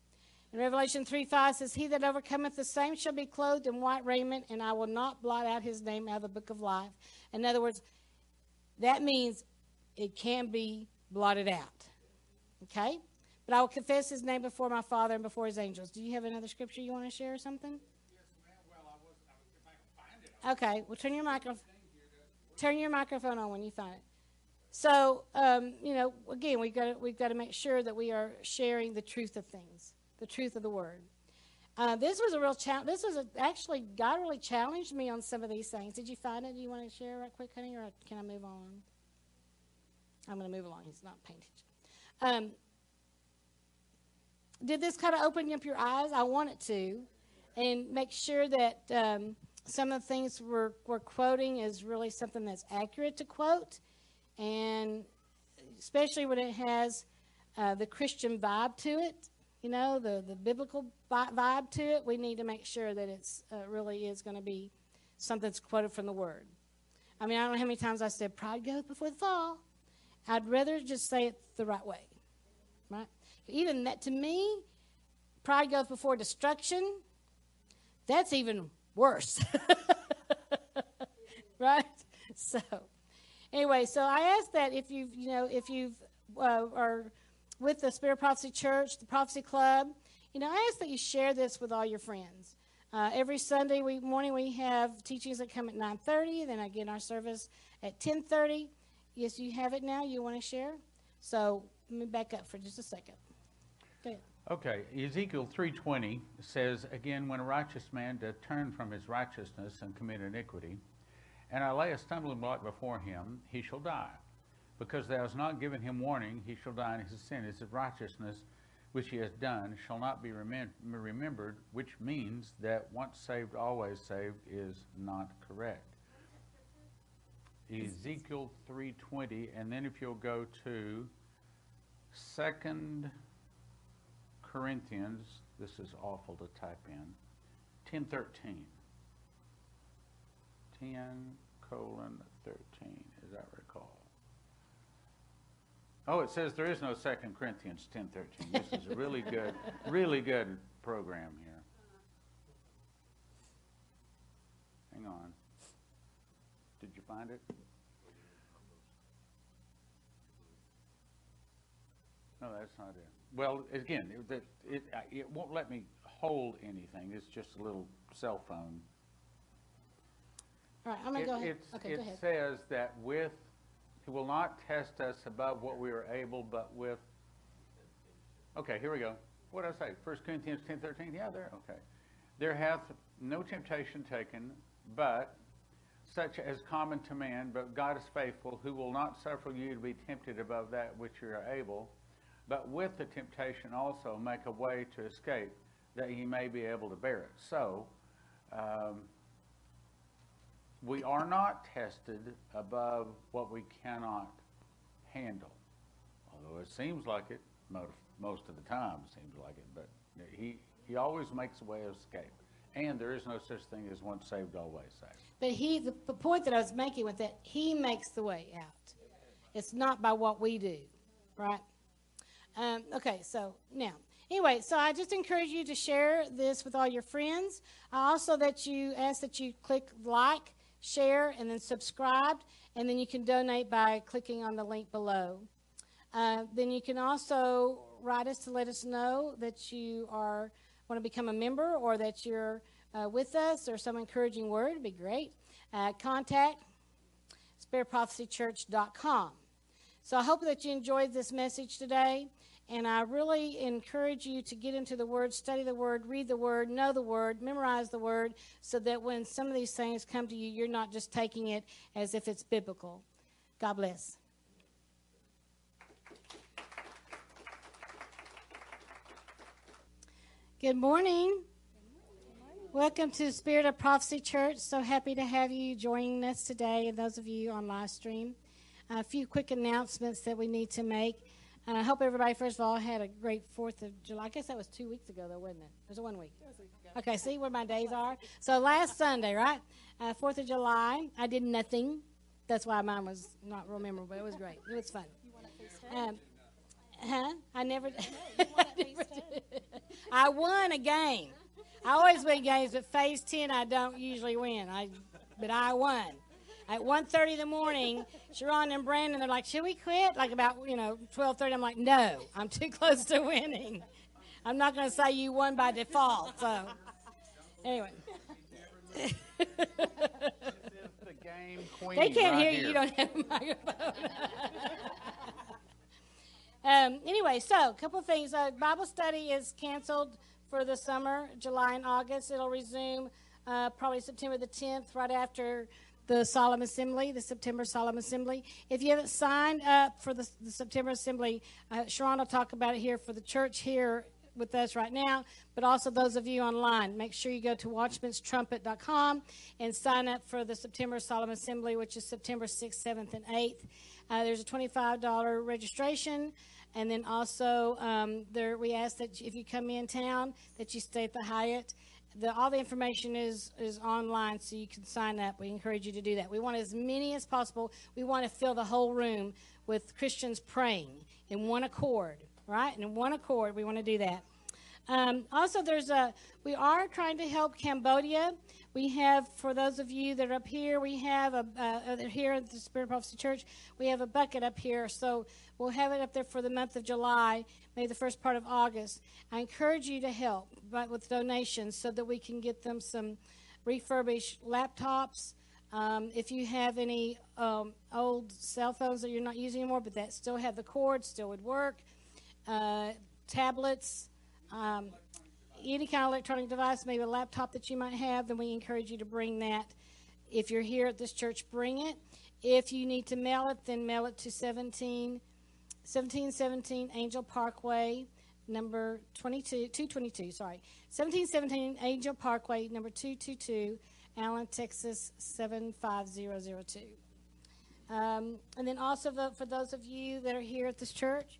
In Revelation 3 5 says, He that overcometh the same shall be clothed in white raiment, and I will not blot out his name out of the book of life. In other words, that means it can be blotted out. Okay? But I will confess his name before my Father and before his angels. Do you have another scripture you want to share or something? Okay, well, turn your microphone. Turn your microphone on when you find it. So, um, you know, again, we've got we've got to make sure that we are sharing the truth of things, the truth of the word. Uh, this was a real challenge. This was a, actually God really challenged me on some of these things. Did you find it? Do you want to share right quick, honey, or can I move on? I'm going to move along. He's not attention. Um, did this kind of open up your eyes? I want it to, and make sure that um, some of the things we're, we're quoting is really something that's accurate to quote, and especially when it has uh, the Christian vibe to it, you know, the, the biblical vibe to it, we need to make sure that it's uh, really is going to be something that's quoted from the Word. I mean, I don't know how many times I said, pride goes before the fall. I'd rather just say it the right way, right? Even that, to me, pride goes before destruction. That's even worse, right? So, anyway, so I ask that if you've, you know, if you've uh, are with the Spirit Prophecy Church, the Prophecy Club, you know, I ask that you share this with all your friends. Uh, every Sunday we, morning we have teachings that come at 9:30. Then again, our service at 10:30. Yes, you have it now. You want to share? So let me back up for just a second. Okay, Ezekiel 3:20 says, "Again, when a righteous man doth turn from his righteousness and commit iniquity, and I lay a stumbling block before him, he shall die. Because thou hast not given him warning, he shall die in his sin. His righteousness which he has done shall not be remem- remembered, which means that once saved, always saved is not correct. Ezekiel 3:20, and then if you'll go to Second Corinthians, this is awful to type in, 1013. 10 colon 13, is that recall. Oh, it says there is no Second Corinthians 1013. This is a really good, really good program here. Hang on. Did you find it? No, that's not it. Well, again, it, it, it, it won't let me hold anything. It's just a little cell phone. All right, I'm gonna go ahead. Okay, go ahead. It says that with, he will not test us above what we are able, but with, okay, here we go. What did I say? First Corinthians ten thirteen? Yeah, there, okay. There hath no temptation taken, but such as common to man, but God is faithful, who will not suffer you to be tempted above that which you are able, but with the temptation also make a way to escape, that ye may be able to bear it. So, um, we are not tested above what we cannot handle. Although it seems like it, most, of the time it seems like it, but he, he always makes a way of escape. And there is no such thing as once saved, always saved. But he, the, the point that I was making with that, he makes the way out. It's not by what we do, right? Um, okay, so now, anyway, so I just encourage you to share this with all your friends. I also that you ask that you click like, share, and then subscribe, and then you can donate by clicking on the link below. Uh, then you can also write us to let us know that you are want to become a member or that you're uh, with us or some encouraging word would be great. Uh, contact spiritprophecychurch.com. So I hope that you enjoyed this message today. And I really encourage you to get into the Word, study the Word, read the Word, know the Word, memorize the Word, so that when some of these things come to you, you're not just taking it as if it's biblical. God bless. Good morning. Welcome to Spirit of Prophecy Church. So happy to have you joining us today, and those of you on live stream. A few quick announcements that we need to make. And I hope everybody, first of all, had a great 4th of July. I guess that was two weeks ago, though, wasn't it? It was one week. Okay, see where my days are? So last Sunday, right? Uh, 4th of July, I did nothing. That's why mine was not real memorable, but it was great. It was fun. Um, huh? I never, I never did. I won a game. I always win games, but phase 10 I don't usually win. I, but I won. At 1.30 in the morning, Sharon and Brandon, they're like, should we quit? Like about, you know, 12.30. I'm like, no, I'm too close to winning. I'm not going to say you won by default. So, anyway. The They can't right hear you. You don't have a microphone. um, anyway, so a couple of things. Uh, Bible study is canceled for the summer, July and August. It'll resume uh, probably September the 10th, right after the Solemn Assembly, the September Solemn Assembly. If you haven't signed up for the, the September Assembly, uh, Sharon will talk about it here for the church here with us right now, but also those of you online. Make sure you go to watchmanstrumpet.com and sign up for the September Solemn Assembly, which is September 6th, 7th, and 8th. Uh, there's a $25 registration. And then also, um, there we ask that if you come in town, that you stay at the Hyatt. The, all the information is is online, so you can sign up. We encourage you to do that. We want as many as possible. We want to fill the whole room with Christians praying in one accord, right? And in one accord, we want to do that. Um, also, there's a we are trying to help Cambodia. We have, for those of you that are up here, we have a uh, here at the Spirit Prophecy Church, we have a bucket up here. So we'll have it up there for the month of July, maybe the first part of August. I encourage you to help, but with donations, so that we can get them some refurbished laptops. Um, if you have any um, old cell phones that you're not using anymore, but that still have the cord, still would work, uh, tablets. Um, any kind of electronic device, maybe a laptop that you might have, then we encourage you to bring that. If you're here at this church, bring it. If you need to mail it, then mail it to 17, 1717 Angel Parkway, number 22, 222, sorry. 1717 Angel Parkway, number 222, Allen, Texas 75002. Um, and then also the, for those of you that are here at this church,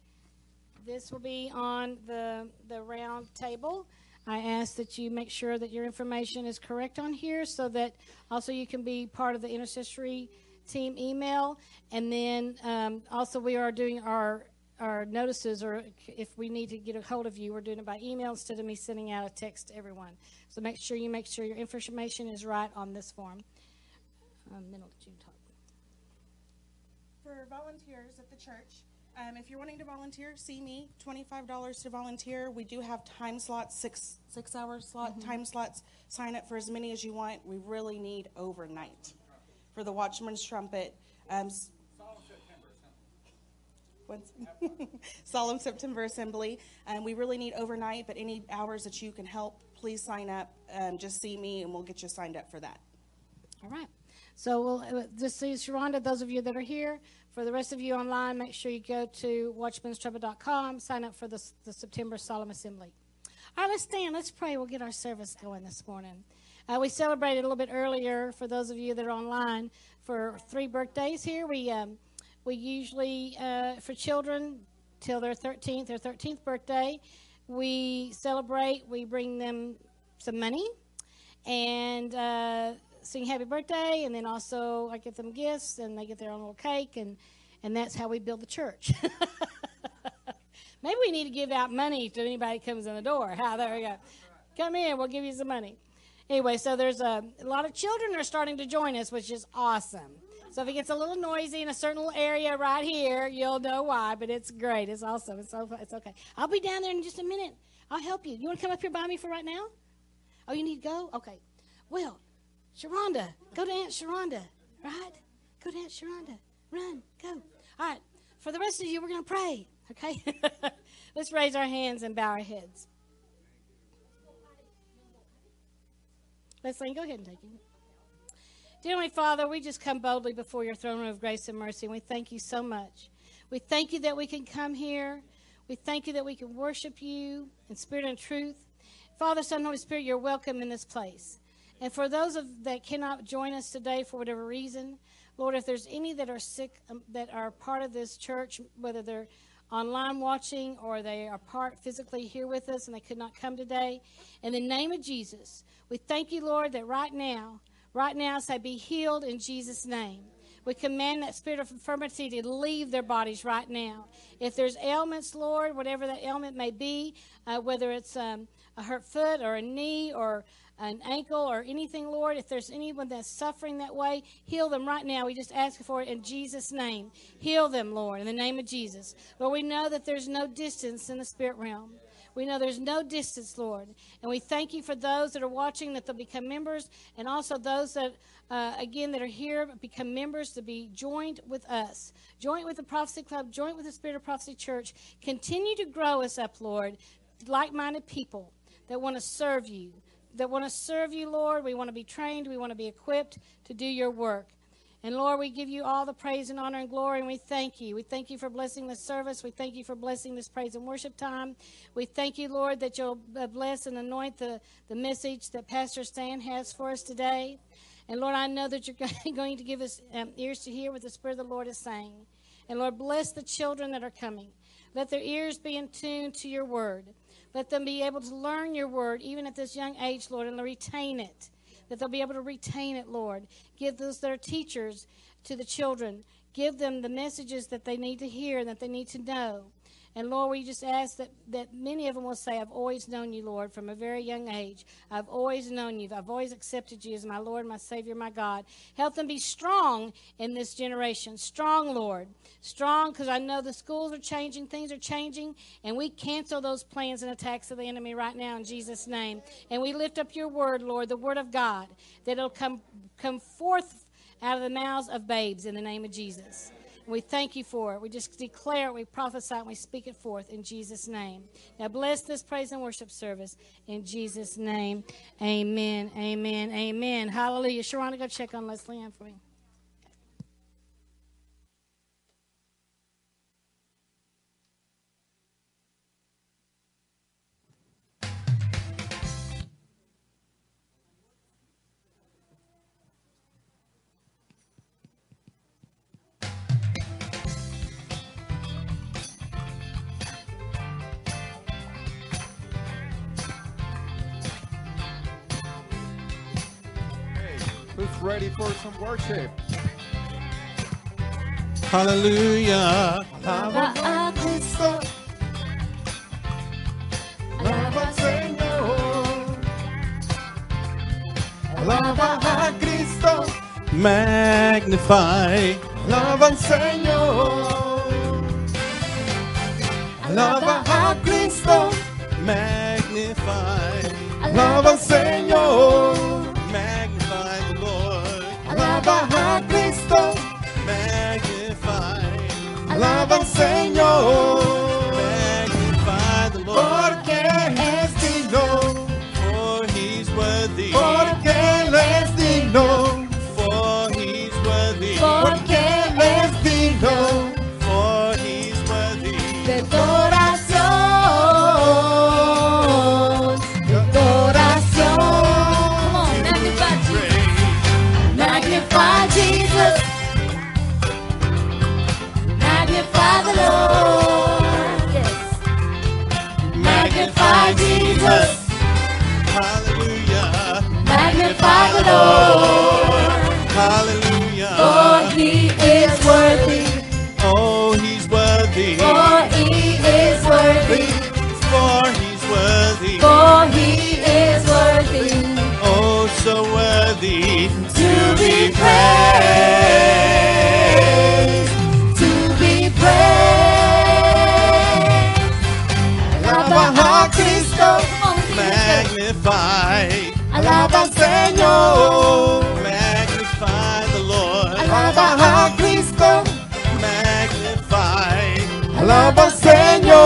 this will be on the, the round table. I ask that you make sure that your information is correct on here so that also you can be part of the intercessory team email. And then um, also we are doing our our notices, or if we need to get a hold of you, we're doing it by email instead of me sending out a text to everyone. So make sure you make sure your information is right on this form. Um, then I'll let you talk. For volunteers at the church, Um, if you're wanting to volunteer, see me. Twenty-five dollars to volunteer. We do have time slots, six six-hour slot time slots. Sign up for as many as you want. We really need overnight for the Watchman's Trumpet. Um, Solemn September Assembly. Um, we really need overnight, but any hours that you can help, please sign up. Um, just see me, and we'll get you signed up for that. All right. So we'll uh, just see Sharonda. Those of you that are here, for the rest of you online, make sure you go to watchmanstrumpet.com, sign up for the, the September Solemn Assembly. All right, let's stand. Let's pray. We'll get our service going this morning. Uh, we celebrated a little bit earlier for those of you that are online for three birthdays here. We um, we usually uh, for children till their 13th or 13th birthday, we celebrate. We bring them some money and uh, sing happy birthday, and then also I get them gifts, and they get their own little cake, and and that's how we build the church. Maybe we need to give out money to anybody that comes in the door. How there we go. Come in, we'll give you some money. Anyway, so there's a, a lot of children are starting to join us, which is awesome. So if it gets a little noisy in a certain little area right here, you'll know why. But it's great. It's awesome. It's so fun. it's okay. I'll be down there in just a minute. I'll help you. You want to come up here by me for right now? Oh, you need to go? Okay. Well, Sharonda, go to Aunt Sharonda, right? Go to Aunt Sharonda. Run, go. All right. For the rest of you, we're going to pray, okay? Let's raise our hands and bow our heads. Leslie, go ahead and take it. Dear Father, we just come boldly before your throne room of grace and mercy, and we thank you so much. We thank you that we can come here. We thank you that we can worship you in spirit and truth. Father, Son, Holy Spirit, you're welcome in this place. And for those of, that cannot join us today for whatever reason, Lord, if there's any that are sick um, that are part of this church, whether they're online watching or they are part physically here with us and they could not come today, in the name of Jesus, we thank you, Lord, that right now, right now, say, be healed in Jesus' name. We command that spirit of infirmity to leave their bodies right now. If there's ailments, Lord, whatever that ailment may be, uh, whether it's um, a hurt foot or a knee or an ankle or anything, Lord, if there's anyone that's suffering that way, heal them right now. We just ask for it in Jesus' name. Heal them, Lord, in the name of Jesus. Lord, we know that there's no distance in the spirit realm. We know there's no distance, Lord. And we thank you for those that are watching that they'll become members, and also those that, uh, again, that are here become members to be joined with us. Joint with the Prophecy Club, joint with the Spirit of Prophecy Church. Continue to grow us up, Lord, like minded people that want to serve you, that want to serve you, Lord. We want to be trained, we want to be equipped to do your work. And Lord, we give you all the praise and honor and glory, and we thank you. We thank you for blessing this service. We thank you for blessing this praise and worship time. We thank you, Lord, that you'll uh, bless and anoint the, the message that Pastor Stan has for us today. And Lord, I know that you're going to give us um, ears to hear what the Spirit of the Lord is saying. And Lord, bless the children that are coming. Let their ears be in tune to your word. Let them be able to learn your word, even at this young age, Lord, and retain it that they'll be able to retain it, Lord. Give those that are teachers to the children. Give them the messages that they need to hear and that they need to know. And Lord, we just ask that, that many of them will say, I've always known you, Lord, from a very young age. I've always known you. I've always accepted you as my Lord, my Savior, my God. Help them be strong in this generation. Strong, Lord. Strong because I know the schools are changing, things are changing, and we cancel those plans and attacks of the enemy right now in Jesus' name. And we lift up your word, Lord, the word of God, that it'll come, come forth out of the mouths of babes in the name of Jesus. We thank you for it. We just declare it, we prophesy it, and we speak it forth in Jesus' name. Now bless this praise and worship service in Jesus' name. Amen, amen, amen. Hallelujah. Sharonda, go check on Leslie Ann for me. Hallelujah. Alaba a Cristo. Alaba al Señor. Alaba a Cristo. Magnify. Alaba al Señor. Alaba a Cristo, Magnify, alaba al barra Cristo. Magnify. Alaba Senhor.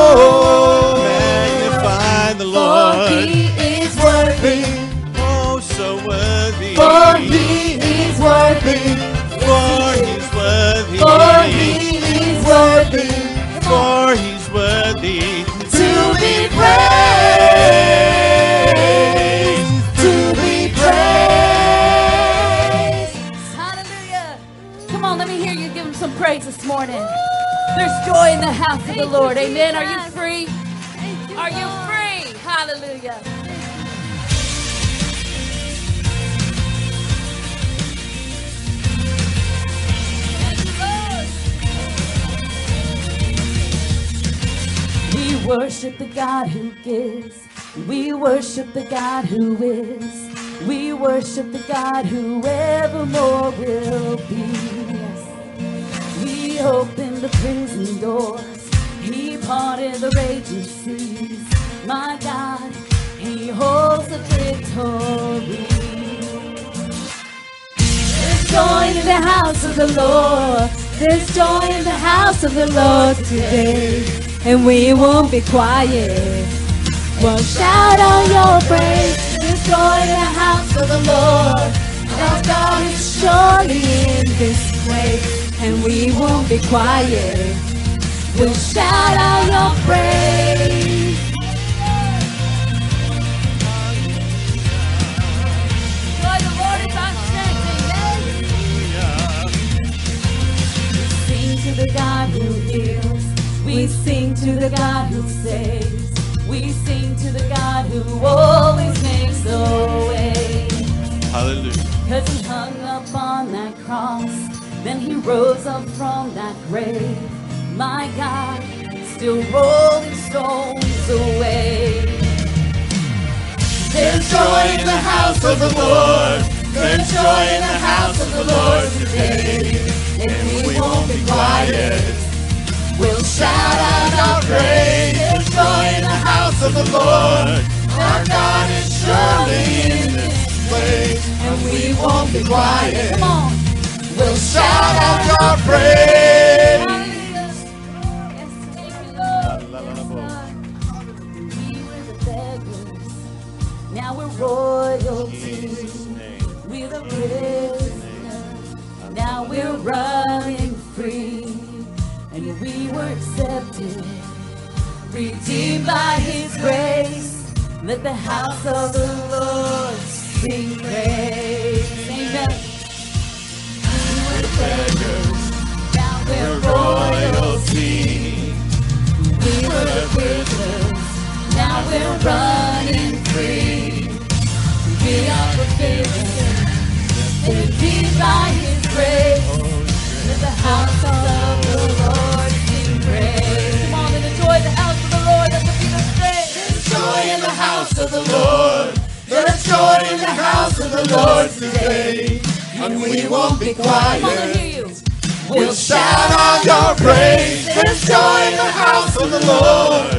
Señor. There's joy in the house of the Lord. Amen. Are you free? Are you free? Hallelujah. We worship the God who gives. We worship the God who is. We worship the God who evermore will be. Yes. We open the prison doors. He parted the raging seas. My God, He holds the victory. There's joy in the house of the Lord. There's joy in the house of the Lord today. And we won't be quiet. We'll shout out your praise. There's joy in the house of the Lord. Our God is surely in this place. And we won't be quiet. We'll shout out your praise. Joy the Lord is our strength. Amen. sing to the God who heals. We sing to the God who saves. We sing to the God who always makes a way. Hallelujah. Cause he hung up on that cross. Then he rose up from that grave. My God, still rolling stones away. There's joy in the house of the Lord. There's joy in the house of the Lord today. And we won't be quiet. We'll shout out our praise. There's joy in the house of the Lord. Our God is surely in this place. And we won't be quiet. Come on. We'll shout out our praise. We were the beggars. Now we're royalty. We're the prisoners. Now we're running free. And we were accepted. Redeemed by his grace. Let the house of the Lord sing praise. We're running free. We are forgiven, redeemed by His grace. Let the house of the Lord sing praise. Come on and enjoy the house of the Lord. Let the people There's joy in the house of the Lord. There's joy in the house of the Lord today. and we won't be quiet. We'll shout out your praise. There's joy in the house of the Lord.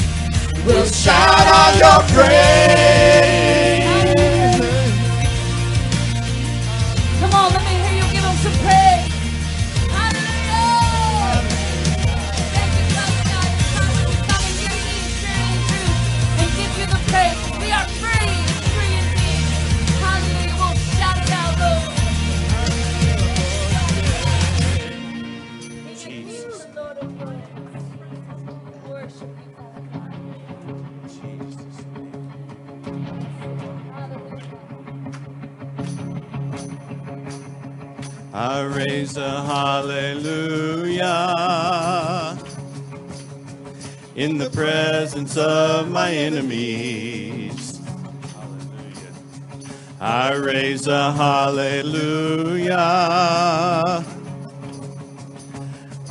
We'll shout out your praise. I raise a hallelujah in the presence of my enemies. I raise a hallelujah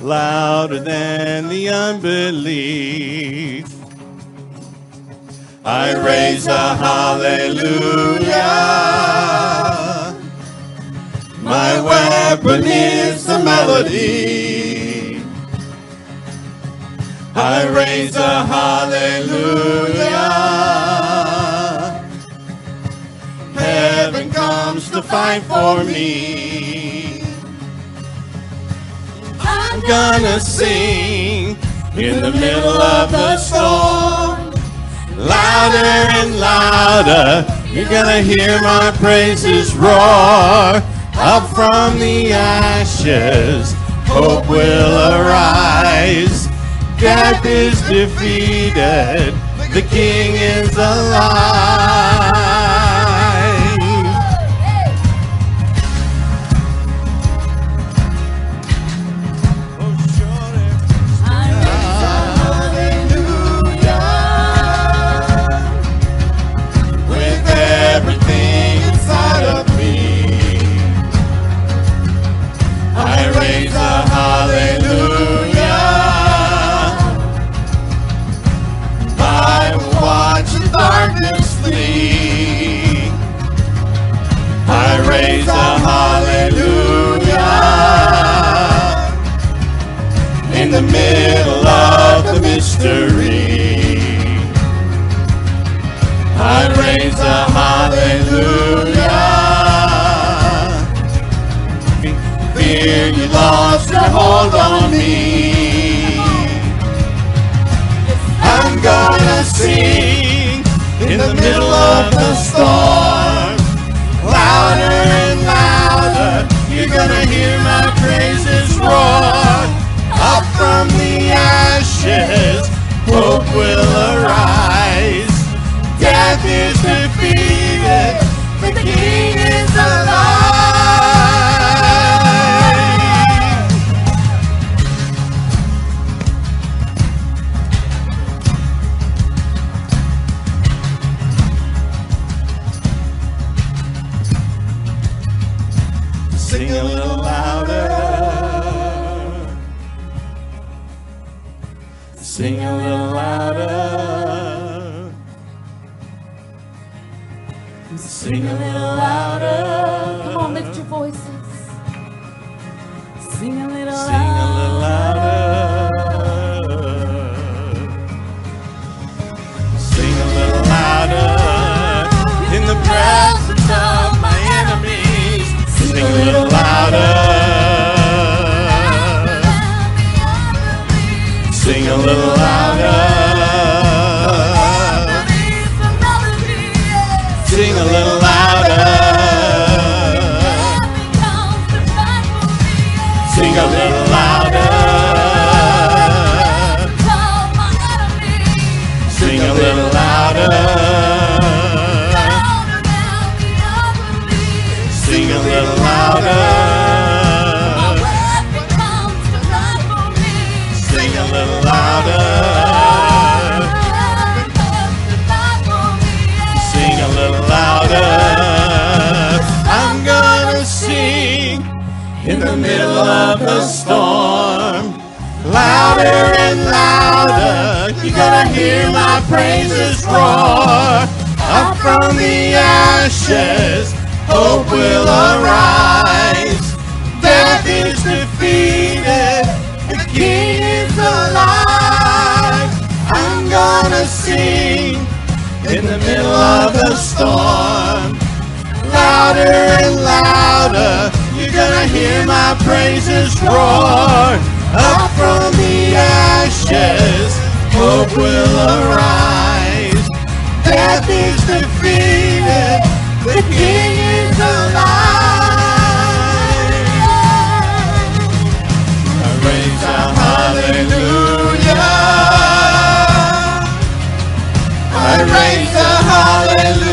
louder than the unbelief. I raise a hallelujah. My weapon is the melody. I raise a hallelujah. Heaven comes to fight for me. I'm gonna sing in the middle of the storm. Louder and louder, you're gonna hear my praises roar. Up from the ashes, hope will arise. Death is defeated, the King is alive. The middle of the mystery. I raise a hallelujah. Fear you lost your hold on me. I'm gonna sing in the middle of the storm. Louder and louder, you're gonna hear my praises roar. The ashes, hope will arise. Death is defeated, the King is alive. Up from the ashes, hope will arise. Death is defeated, the King is alive. I'm gonna sing in the middle of the storm. Louder and louder, you're gonna hear my praises roar. Up from the ashes, hope will arise death is defeated. The King is alive. I raise a hallelujah. I raise a hallelujah.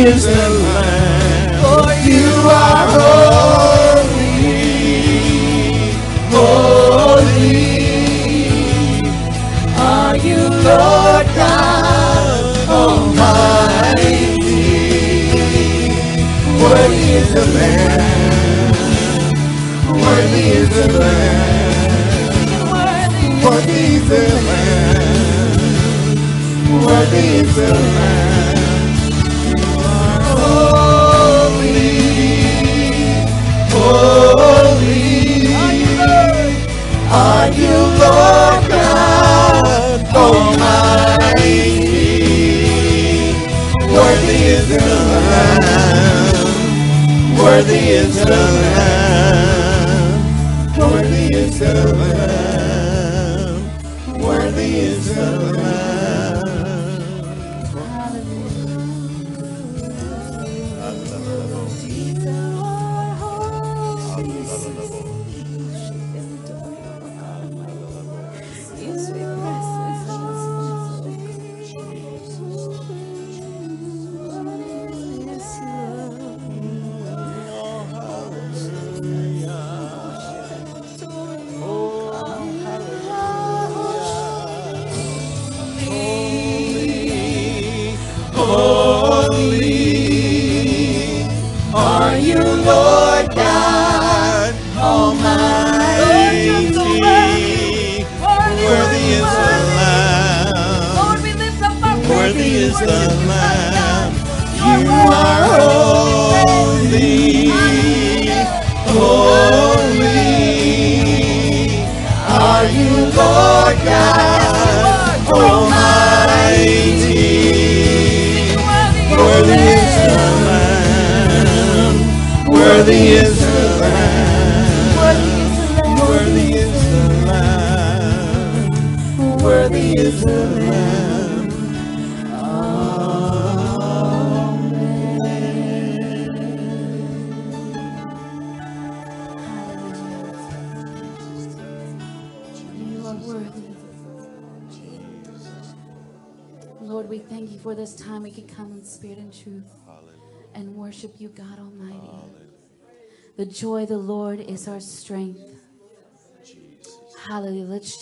Is the Lamb. For you are holy. Holy are you, Lord God Almighty. Worthy is the Lamb. Worthy is the Lamb. Worthy is the Lamb. Worthy is the Lamb. Is the Lamb. Worthy is the Lamb.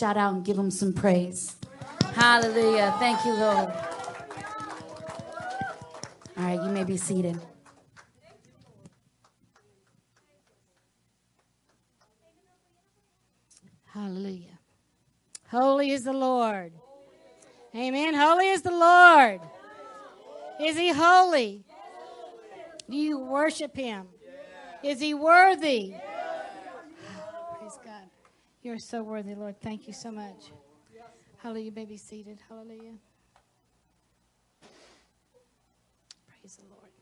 Shout out and give him some praise. Hallelujah. Thank you, Lord. All right, you may be seated. Hallelujah. Holy is the Lord. Amen. Holy is the Lord. Is he holy? Do you worship him? Is he worthy? You're so worthy, Lord. Thank you so much. Hallelujah. You may be seated. Hallelujah. Praise the Lord.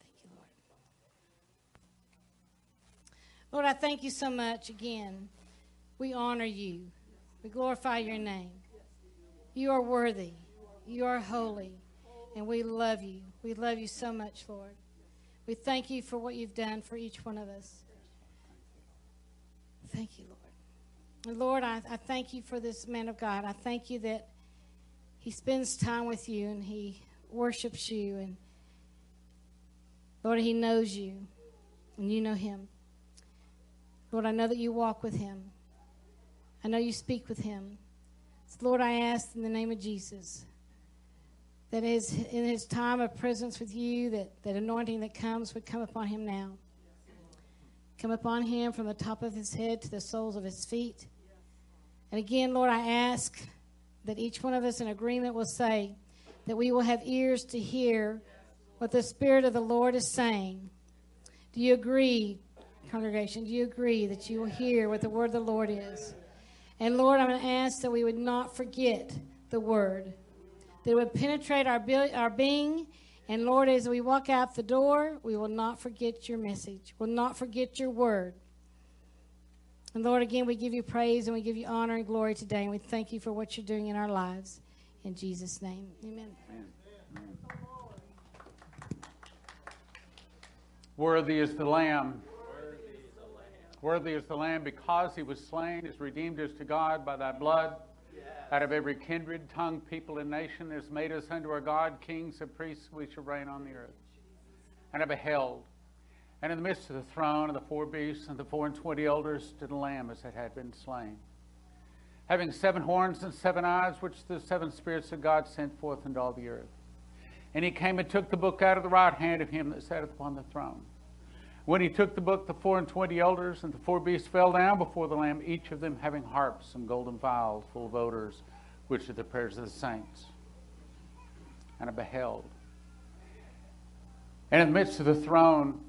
Thank you, Lord. Lord, I thank you so much again. We honor you. We glorify your name. You are worthy. You are holy. And we love you. We love you so much, Lord. We thank you for what you've done for each one of us. Thank you, Lord. And Lord, I, I thank you for this man of God. I thank you that he spends time with you and he worships you. And Lord, he knows you and you know him. Lord, I know that you walk with him. I know you speak with him. So Lord, I ask in the name of Jesus that his, in his time of presence with you, that, that anointing that comes would come upon him now. Come upon him from the top of his head to the soles of his feet. And again, Lord, I ask that each one of us in agreement will say that we will have ears to hear what the Spirit of the Lord is saying. Do you agree, congregation? Do you agree that you will hear what the word of the Lord is? And Lord, I'm going to ask that we would not forget the word, that it would penetrate our, be- our being. And Lord, as we walk out the door, we will not forget your message, will not forget your word. And Lord, again, we give you praise and we give you honor and glory today. And we thank you for what you're doing in our lives. In Jesus' name, amen. Worthy is the Lamb. Worthy is the Lamb because he was slain, has redeemed us to God by thy blood. Out of every kindred, tongue, people, and nation, has made us unto our God kings and priests, we shall reign on the earth. And I beheld, and in the midst of the throne of the four beasts and the four and twenty elders stood a lamb as it had been slain, having seven horns and seven eyes, which the seven spirits of God sent forth into all the earth. And he came and took the book out of the right hand of him that sat upon the throne. When he took the book, the four and twenty elders and the four beasts fell down before the Lamb, each of them having harps and golden vials full of odors, which are the prayers of the saints. And I beheld. And in the midst of the throne,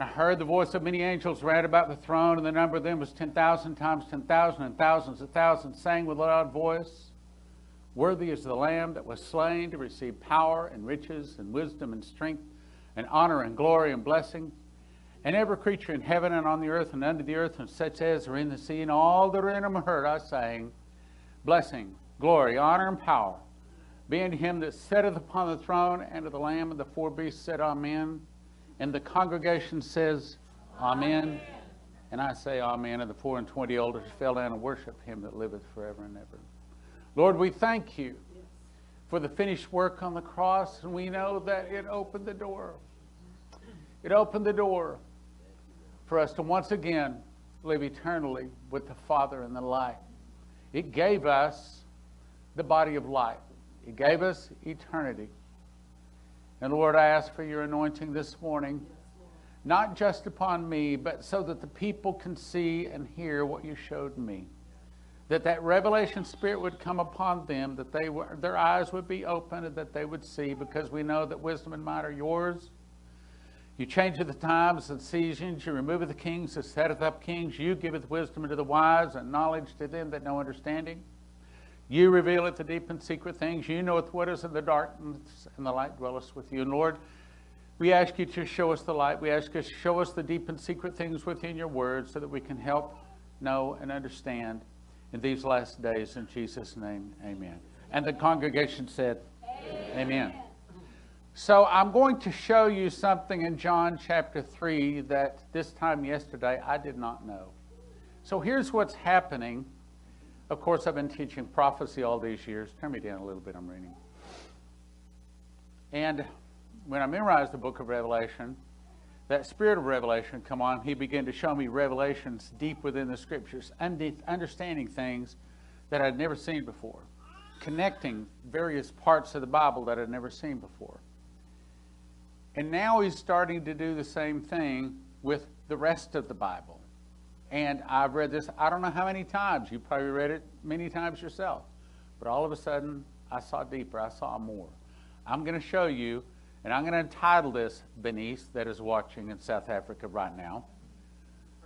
I heard the voice of many angels round about the throne, and the number of them was 10,000 times 10,000, and thousands of thousands sang with a loud voice Worthy is the Lamb that was slain to receive power and riches and wisdom and strength and honor and glory and blessing. And every creature in heaven and on the earth and under the earth and such as are in the sea and all that are in them heard I saying, Blessing, glory, honor, and power be unto him that sitteth upon the throne and to the Lamb and the four beasts said, Amen. And the congregation says, Amen. And I say, Amen. And the four and twenty elders fell down and worshiped him that liveth forever and ever. Lord, we thank you for the finished work on the cross, and we know that it opened the door. It opened the door for us to once again live eternally with the Father in the light. It gave us the body of life, it gave us eternity. And Lord, I ask for your anointing this morning, not just upon me, but so that the people can see and hear what you showed me that that revelation spirit would come upon them, that they were, their eyes would be opened, and that they would see, because we know that wisdom and might are yours. You change the times and seasons, you remove the kings that setteth up kings, you giveth wisdom unto the wise and knowledge to them that know understanding. You revealeth the deep and secret things, you knoweth what is in the darkness, and the light dwelleth with you. And Lord, we ask you to show us the light. We ask you to show us the deep and secret things within your word so that we can help, know, and understand in these last days. In Jesus' name, amen. And the congregation said, Amen. amen. So I'm going to show you something in John chapter 3 that this time yesterday I did not know. So here's what's happening. Of course, I've been teaching prophecy all these years. Turn me down a little bit, I'm reading. And when I memorized the book of Revelation, that spirit of revelation come on, he began to show me revelations deep within the scriptures, understanding things that I'd never seen before, connecting various parts of the Bible that I'd never seen before. And now he's starting to do the same thing with the rest of the Bible. And I've read this, I don't know how many times. You probably read it many times yourself. But all of a sudden, I saw deeper, I saw more. I'm going to show you and I'm going to entitle this, Benice, that is watching in South Africa right now.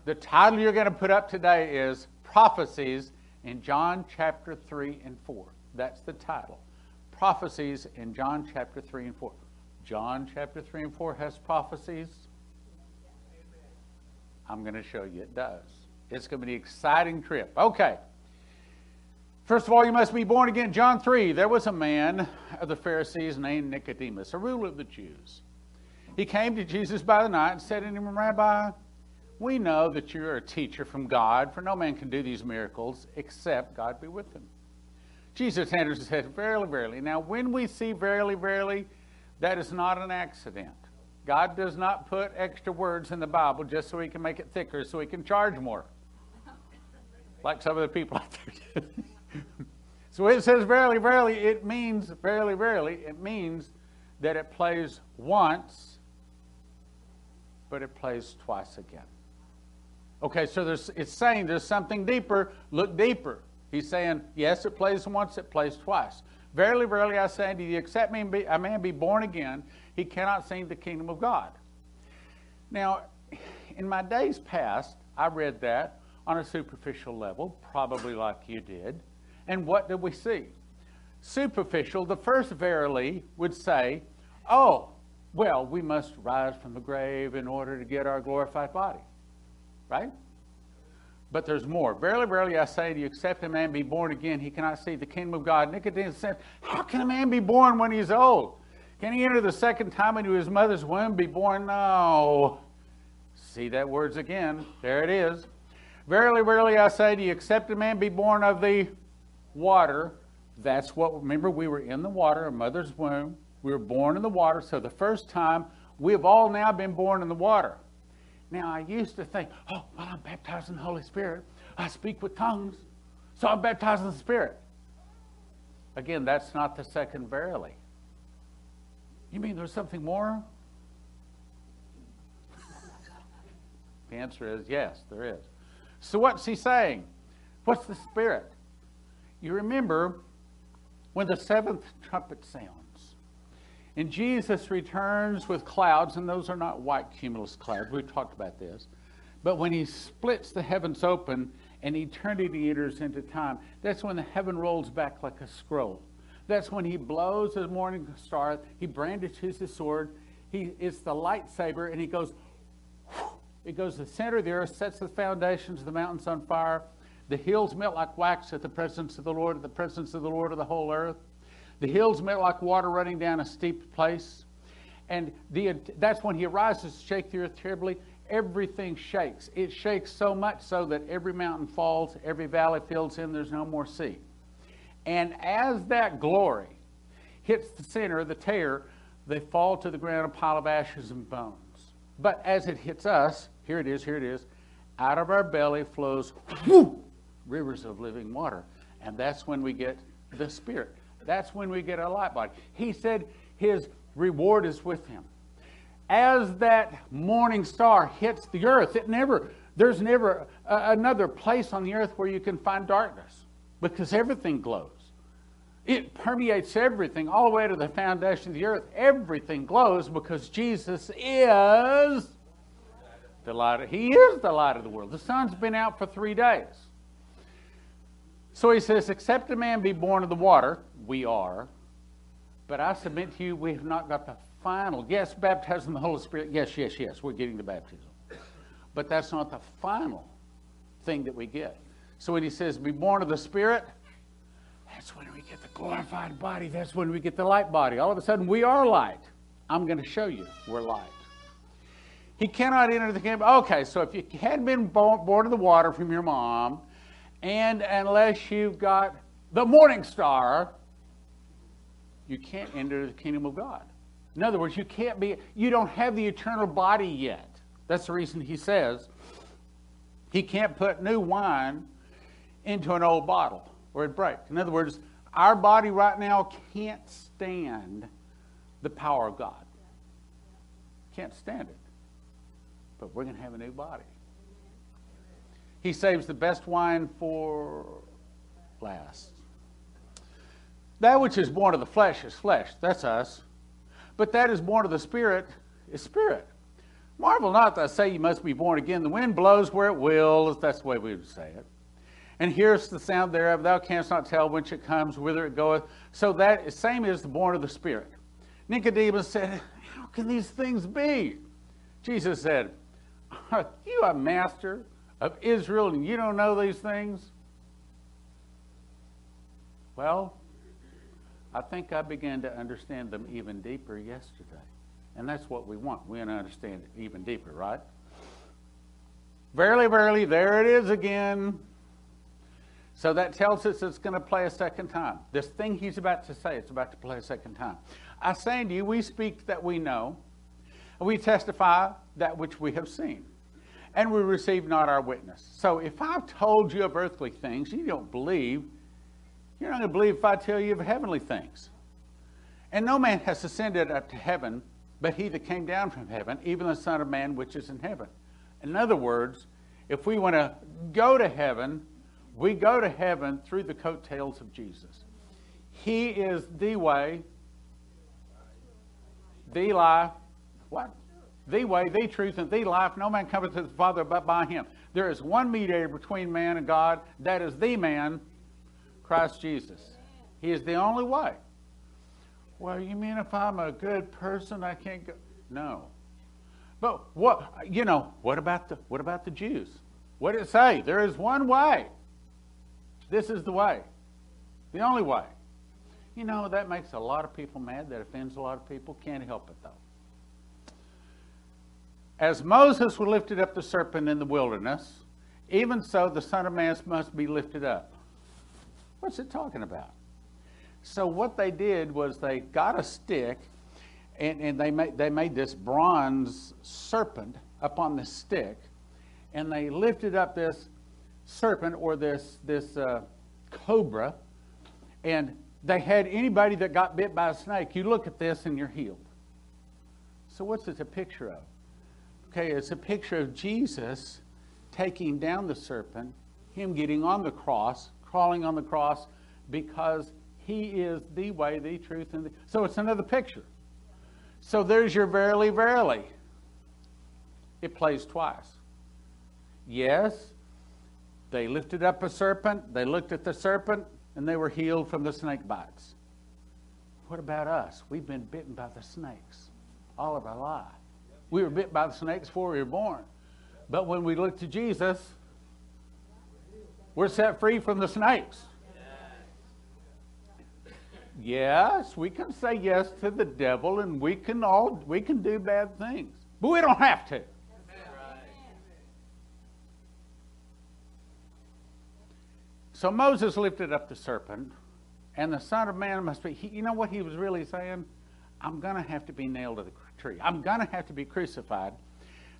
The title you're going to put up today is Prophecies in John chapter 3 and 4. That's the title. Prophecies in John chapter 3 and 4. John chapter 3 and 4 has prophecies. I'm going to show you it does. It's going to be an exciting trip. Okay. First of all, you must be born again. John 3, there was a man of the Pharisees named Nicodemus, a ruler of the Jews. He came to Jesus by the night and said to him, Rabbi, we know that you're a teacher from God, for no man can do these miracles except God be with him. Jesus answered and said, Verily, verily. Now, when we see verily, verily, that is not an accident. God does not put extra words in the Bible just so he can make it thicker, so he can charge more. Like some of the people out there so it says verily, verily, it means, verily, verily, it means that it plays once, but it plays twice again. Okay, so there's, it's saying there's something deeper. Look deeper. He's saying, yes, it plays once, it plays twice. Verily, verily, I say unto you, except a man be born again, he cannot see the kingdom of God. Now, in my days past, I read that on a superficial level, probably like you did. And what did we see? Superficial, the first verily would say, oh, well, we must rise from the grave in order to get our glorified body. Right? But there's more. Verily, verily, I say to you, except a man be born again, he cannot see the kingdom of God. Nicodemus said, How can a man be born when he's old? Can he enter the second time into his mother's womb, be born? No. See that words again. There it is. Verily, verily, I say to you, except a man be born of the water, that's what, remember, we were in the water, a mother's womb. We were born in the water. So the first time, we have all now been born in the water. Now, I used to think, oh, well, I'm baptized in the Holy Spirit. I speak with tongues. So I'm baptized in the Spirit. Again, that's not the second verily. You mean there's something more? the answer is yes, there is. So what's he saying? What's the Spirit? You remember when the seventh trumpet sounds and Jesus returns with clouds, and those are not white cumulus clouds. We've talked about this. But when he splits the heavens open and eternity enters into time, that's when the heaven rolls back like a scroll. That's when he blows his morning star, he brandishes his sword, he, it's the lightsaber, and he goes, it goes to the center of the earth, sets the foundations of the mountains on fire. The hills melt like wax at the presence of the Lord, at the presence of the Lord of the whole earth. The hills melt like water running down a steep place. And the, that's when he arises to shake the earth terribly. Everything shakes. It shakes so much so that every mountain falls, every valley fills in, there's no more sea. And as that glory hits the center, the tear, they fall to the ground a pile of ashes and bones. But as it hits us, here it is, here it is, out of our belly flows whoo, rivers of living water. And that's when we get the Spirit. That's when we get a light body. He said his reward is with him. As that morning star hits the earth, it never, there's never a, another place on the earth where you can find darkness because everything glows. It permeates everything all the way to the foundation of the earth. Everything glows because Jesus is the light. Of, he is the light of the world. The sun's been out for three days. So he says, Except a man be born of the water, we are. But I submit to you, we have not got the final. Yes, baptism the Holy Spirit. Yes, yes, yes, we're getting the baptism. But that's not the final thing that we get. So when he says, Be born of the Spirit, that's when we get the glorified body. That's when we get the light body. All of a sudden, we are light. I'm going to show you we're light. He cannot enter the kingdom. Okay, so if you had been born of the water from your mom, and unless you've got the morning star, you can't enter the kingdom of God. In other words, you can't be, you don't have the eternal body yet. That's the reason he says he can't put new wine into an old bottle or it breaks. In other words, our body right now can't stand the power of God. Can't stand it. But we're going to have a new body. He saves the best wine for last. That which is born of the flesh is flesh. That's us. But that is born of the Spirit is spirit. Marvel not that I say you must be born again. The wind blows where it will. That's the way we would say it. And here's the sound thereof. Thou canst not tell whence it comes, whither it goeth. So that same is the born of the Spirit. Nicodemus said, How can these things be? Jesus said, Are you a master of Israel and you don't know these things? Well, I think I began to understand them even deeper yesterday. And that's what we want. We want to understand it even deeper, right? Verily, verily, there it is again. So that tells us it's going to play a second time. This thing he's about to say, it's about to play a second time. I say to you, we speak that we know, and we testify that which we have seen and we receive not our witness. So if I've told you of earthly things, you don't believe, you're not going to believe if I tell you of heavenly things. And no man has ascended up to heaven, but he that came down from heaven, even the Son of Man which is in heaven. In other words, if we want to go to heaven, We go to heaven through the coattails of Jesus. He is the way, the life, what? The way, the truth, and the life. No man cometh to the Father but by him. There is one mediator between man and God. That is the man, Christ Jesus. He is the only way. Well, you mean if I'm a good person, I can't go? No. But what you know? What about the what about the Jews? What did it say? There is one way. This is the way, the only way. You know that makes a lot of people mad. That offends a lot of people. Can't help it though. As Moses lifted up the serpent in the wilderness, even so the Son of Man must be lifted up. What's it talking about? So what they did was they got a stick and, and they, made, they made this bronze serpent up on the stick and they lifted up this serpent or this, this uh, cobra and they had anybody that got bit by a snake, you look at this and you're healed. So what's it a picture of? Okay, it's a picture of Jesus taking down the serpent, him getting on the cross, crawling on the cross, because he is the way, the truth, and the. So it's another picture. So there's your verily, verily. It plays twice. Yes, they lifted up a serpent, they looked at the serpent, and they were healed from the snake bites. What about us? We've been bitten by the snakes all of our life. We were bit by the snakes before we were born. But when we look to Jesus, we're set free from the snakes. Yes, we can say yes to the devil and we can all we can do bad things. But we don't have to. So Moses lifted up the serpent, and the Son of Man must be. He, you know what he was really saying? I'm going to have to be nailed to the tree. I'm going to have to be crucified.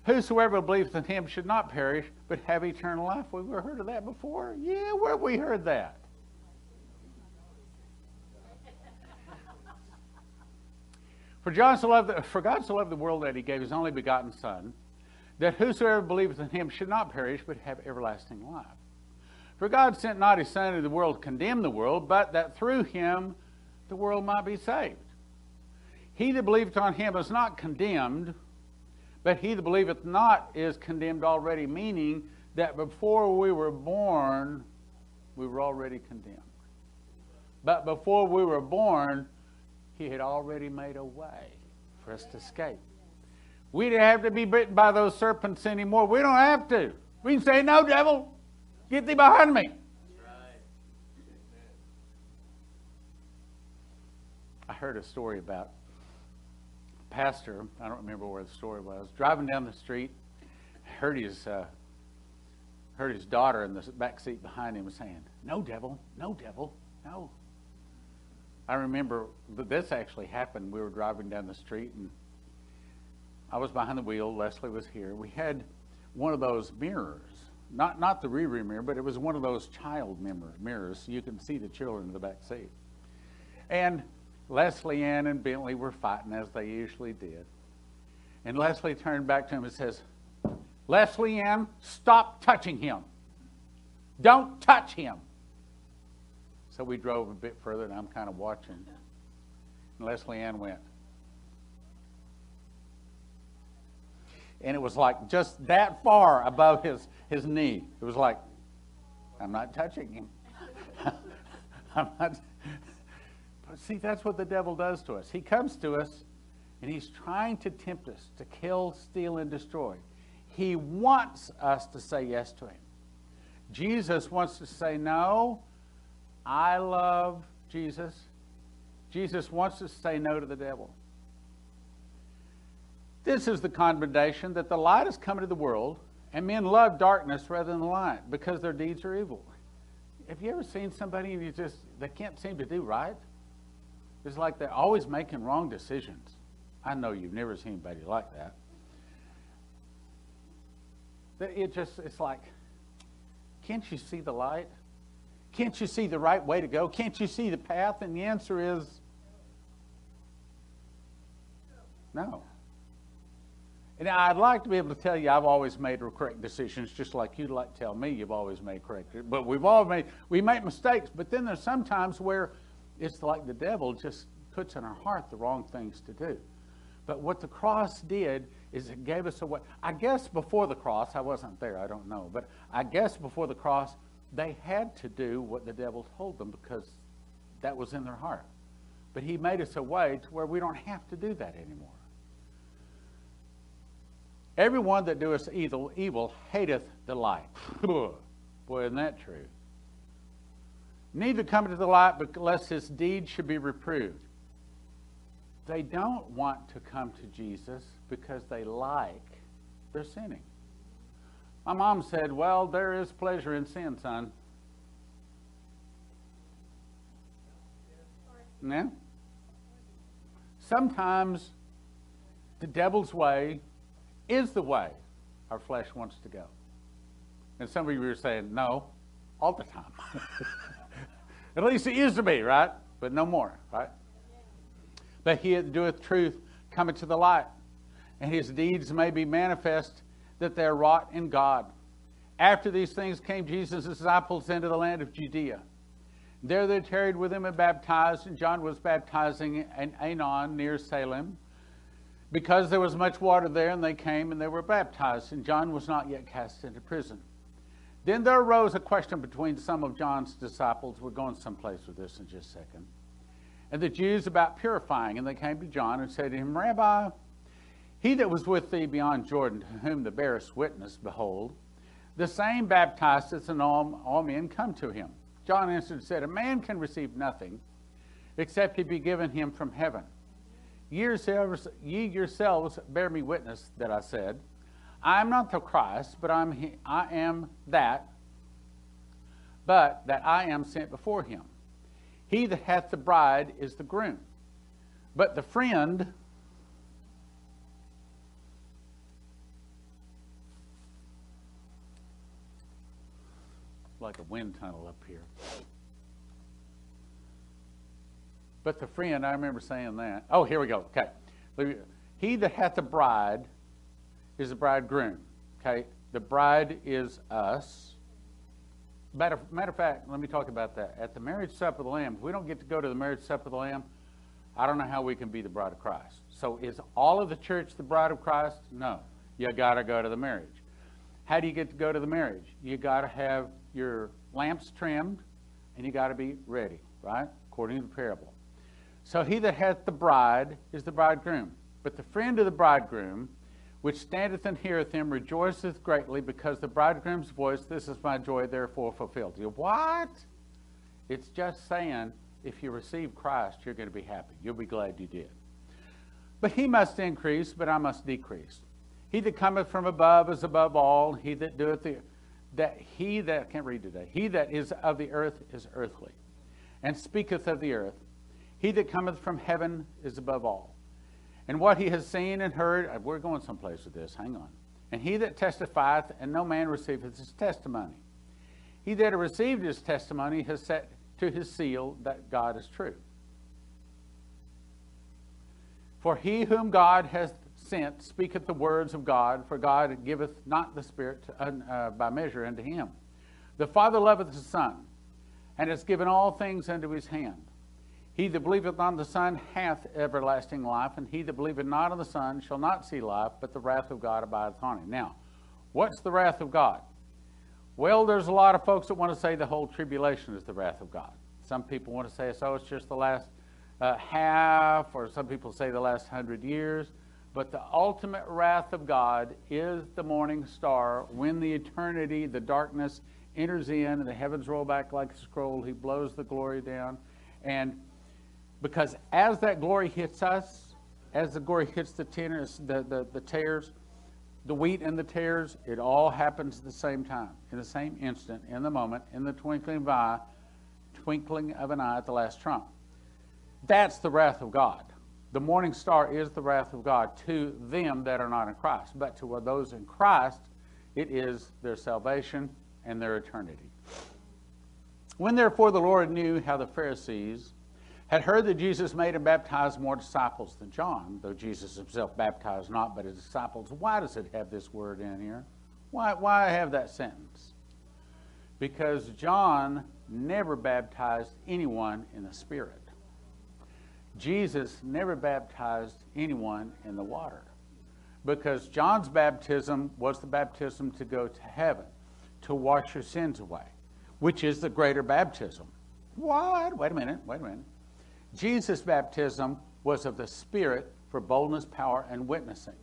Whosoever believes in him should not perish, but have eternal life. We've heard of that before? Yeah, where have we heard that? For, John so loved the, for God so loved the world that he gave his only begotten Son, that whosoever believeth in him should not perish, but have everlasting life. For God sent not his Son into the world to condemn the world, but that through him the world might be saved. He that believeth on him is not condemned, but he that believeth not is condemned already, meaning that before we were born, we were already condemned. But before we were born, he had already made a way for us to escape. We didn't have to be bitten by those serpents anymore. We don't have to. We can say, No, devil, get thee behind me. I heard a story about pastor. I don't remember where the story was. Driving down the street, heard his uh, heard his daughter in the back seat behind him saying, "No, devil, no, devil, no." I remember this actually happened. We were driving down the street, and I was behind the wheel. Leslie was here. We had one of those mirrors, not not the rear mirror, but it was one of those child mirror, mirrors. So you can see the children in the back seat. And Leslie Ann and Bentley were fighting as they usually did. And Leslie turned back to him and says, Leslie Ann, stop touching him. Don't touch him. So we drove a bit further, and I'm kind of watching. And Leslie Ann went. And it was like just that far above his, his knee. It was like, I'm not touching him. I'm not. See, that's what the devil does to us. He comes to us and he's trying to tempt us to kill, steal, and destroy. He wants us to say yes to him. Jesus wants to say, No, I love Jesus. Jesus wants us to say no to the devil. This is the condemnation that the light has come into the world, and men love darkness rather than the light because their deeds are evil. Have you ever seen somebody and you just they can't seem to do right? It's like they're always making wrong decisions. I know you've never seen anybody like that. It just it's like, can't you see the light? Can't you see the right way to go? Can't you see the path? And the answer is no. And I'd like to be able to tell you I've always made correct decisions, just like you'd like to tell me you've always made correct. But we've all made we make mistakes. But then there's sometimes where it's like the devil just puts in our heart the wrong things to do. But what the cross did is it gave us a way. I guess before the cross, I wasn't there, I don't know. But I guess before the cross, they had to do what the devil told them because that was in their heart. But he made us a way to where we don't have to do that anymore. Everyone that doeth evil, evil hateth the light. Boy, isn't that true? Neither come to the light, but lest his deeds should be reproved. They don't want to come to Jesus because they like their sinning. My mom said, Well, there is pleasure in sin, son. Yeah? Sometimes the devil's way is the way our flesh wants to go. And some of you are saying, No, all the time. At least it used to be, right? But no more, right? But he that doeth truth cometh to the light, and his deeds may be manifest that they are wrought in God. After these things came Jesus' disciples into the land of Judea. There they tarried with him and baptized, and John was baptizing in Aenon near Salem, because there was much water there, and they came and they were baptized, and John was not yet cast into prison. Then there arose a question between some of John's disciples. We're going someplace with this in just a second. And the Jews about purifying, and they came to John and said to him, Rabbi, he that was with thee beyond Jordan, to whom the bearest witness, behold, the same baptizeth, and all, all men come to him. John answered and said, A man can receive nothing except he be given him from heaven. Ye yourselves bear me witness that I said, I am not the Christ, but I'm he, I am that, but that I am sent before him. He that hath the bride is the groom. But the friend like a wind tunnel up here. But the friend, I remember saying that. Oh, here we go. Okay. He that hath the bride is the bridegroom. Okay. The bride is us. Matter, matter of fact, let me talk about that. At the marriage supper of the Lamb, if we don't get to go to the marriage supper of the Lamb, I don't know how we can be the bride of Christ. So is all of the church the bride of Christ? No. You got to go to the marriage. How do you get to go to the marriage? You got to have your lamps trimmed and you got to be ready, right? According to the parable. So he that hath the bride is the bridegroom. But the friend of the bridegroom, which standeth and heareth him, rejoiceth greatly because the bridegroom's voice, this is my joy, therefore fulfilled. You what? It's just saying if you receive Christ, you're going to be happy. You'll be glad you did. But he must increase, but I must decrease. He that cometh from above is above all. He that doeth the that he that I can't read today. He that is of the earth is earthly, and speaketh of the earth. He that cometh from heaven is above all. And what he has seen and heard, uh, we're going someplace with this. Hang on. And he that testifieth, and no man receiveth his testimony. He that received his testimony has set to his seal that God is true. For he whom God hath sent speaketh the words of God, for God giveth not the Spirit uh, by measure unto him. The Father loveth the Son, and has given all things unto his hand. He that believeth on the Son hath everlasting life, and he that believeth not on the Son shall not see life, but the wrath of God abideth on him. Now, what's the wrath of God? Well, there's a lot of folks that want to say the whole tribulation is the wrath of God. Some people want to say, so it's just the last uh, half, or some people say the last hundred years. But the ultimate wrath of God is the morning star when the eternity, the darkness enters in and the heavens roll back like a scroll. He blows the glory down. And because as that glory hits us, as the glory hits the, tenors, the, the, the tares, the wheat and the tares, it all happens at the same time, in the same instant, in the moment, in the twinkling of an eye, twinkling of an eye at the last trump. That's the wrath of God. The morning star is the wrath of God to them that are not in Christ. But to those in Christ, it is their salvation and their eternity. When therefore the Lord knew how the Pharisees had heard that Jesus made and baptized more disciples than John, though Jesus himself baptized not but his disciples. Why does it have this word in here? Why, why have that sentence? Because John never baptized anyone in the Spirit. Jesus never baptized anyone in the water. Because John's baptism was the baptism to go to heaven, to wash your sins away, which is the greater baptism. What? Wait a minute, wait a minute. Jesus' baptism was of the Spirit for boldness, power, and witnessing.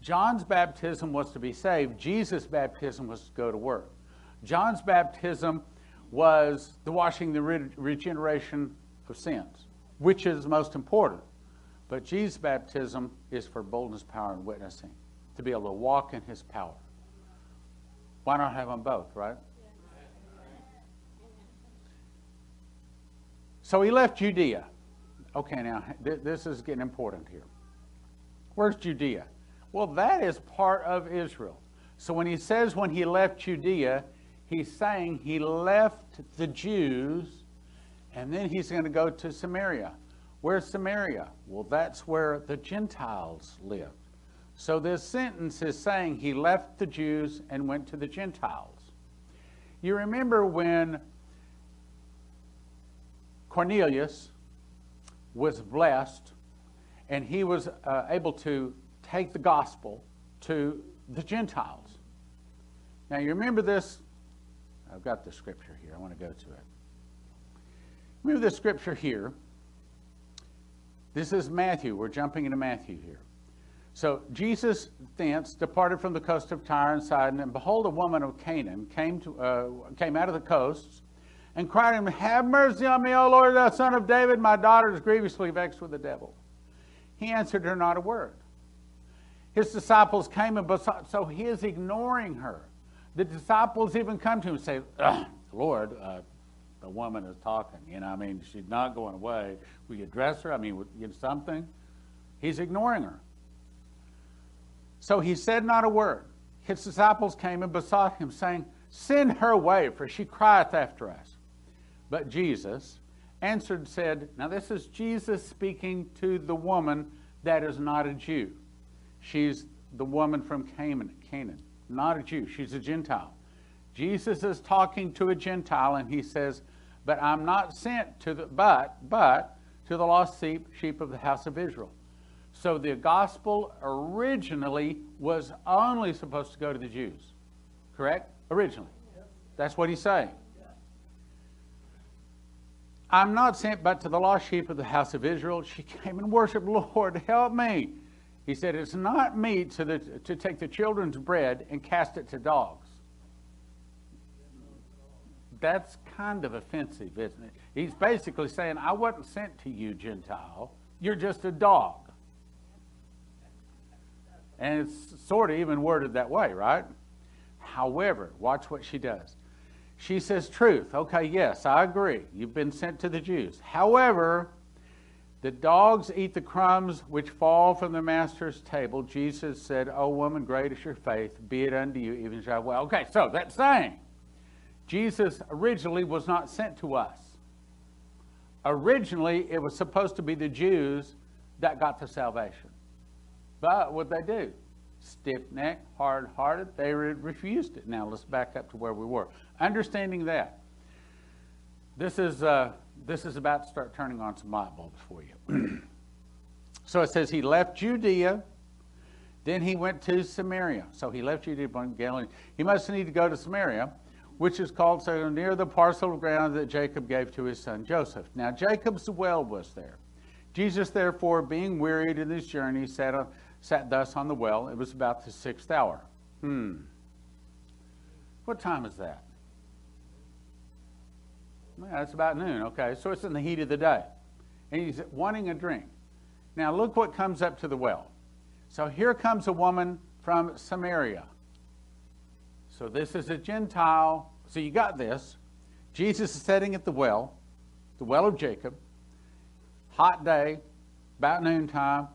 John's baptism was to be saved. Jesus' baptism was to go to work. John's baptism was the washing, the re- regeneration of sins, which is most important. But Jesus' baptism is for boldness, power, and witnessing, to be able to walk in his power. Why not have them both, right? So he left Judea. Okay, now th- this is getting important here. Where's Judea? Well, that is part of Israel. So when he says when he left Judea, he's saying he left the Jews and then he's going to go to Samaria. Where's Samaria? Well, that's where the Gentiles lived. So this sentence is saying he left the Jews and went to the Gentiles. You remember when Cornelius was blessed and he was uh, able to take the gospel to the Gentiles. Now, you remember this? I've got the scripture here. I want to go to it. Remember this scripture here. This is Matthew. We're jumping into Matthew here. So Jesus thence departed from the coast of Tyre and Sidon, and behold, a woman of Canaan came, to, uh, came out of the coasts and cried to him, Have mercy on me, O Lord, thou son of David. My daughter is grievously vexed with the devil. He answered her not a word. His disciples came and besought, so he is ignoring her. The disciples even come to him and say, Lord, uh, the woman is talking. You know, I mean, she's not going away. You address her? I mean, know, something? He's ignoring her. So he said not a word. His disciples came and besought him, saying, Send her away, for she crieth after us. But Jesus answered and said, Now this is Jesus speaking to the woman that is not a Jew. She's the woman from Canaan, Canaan, not a Jew. She's a Gentile. Jesus is talking to a Gentile, and he says, "But I'm not sent to the but but to the lost sheep sheep of the house of Israel." So the gospel originally was only supposed to go to the Jews, correct? Originally, that's what he's saying. I'm not sent but to the lost sheep of the house of Israel. She came and worshiped, Lord, help me. He said, It's not meet to, the, to take the children's bread and cast it to dogs. That's kind of offensive, isn't it? He's basically saying, I wasn't sent to you, Gentile. You're just a dog. And it's sort of even worded that way, right? However, watch what she does. She says, Truth. Okay, yes, I agree. You've been sent to the Jews. However, the dogs eat the crumbs which fall from the master's table. Jesus said, O woman, great is your faith. Be it unto you, even shall well. Okay, so that's saying Jesus originally was not sent to us. Originally, it was supposed to be the Jews that got the salvation. But what did they do? Stiff necked, hard hearted, they re- refused it. Now let's back up to where we were. Understanding that, this is, uh, this is about to start turning on some light bulbs for you. so it says he left Judea, then he went to Samaria. So he left Judea, Galilee. He must need to go to Samaria, which is called so near the parcel of ground that Jacob gave to his son Joseph. Now Jacob's well was there. Jesus, therefore, being wearied in his journey, sat, on, sat thus on the well. It was about the sixth hour. Hmm. What time is that? Yeah, it's about noon. Okay, so it's in the heat of the day. And he's wanting a drink. Now, look what comes up to the well. So here comes a woman from Samaria. So this is a Gentile. So you got this. Jesus is sitting at the well, the well of Jacob. Hot day, about noontime.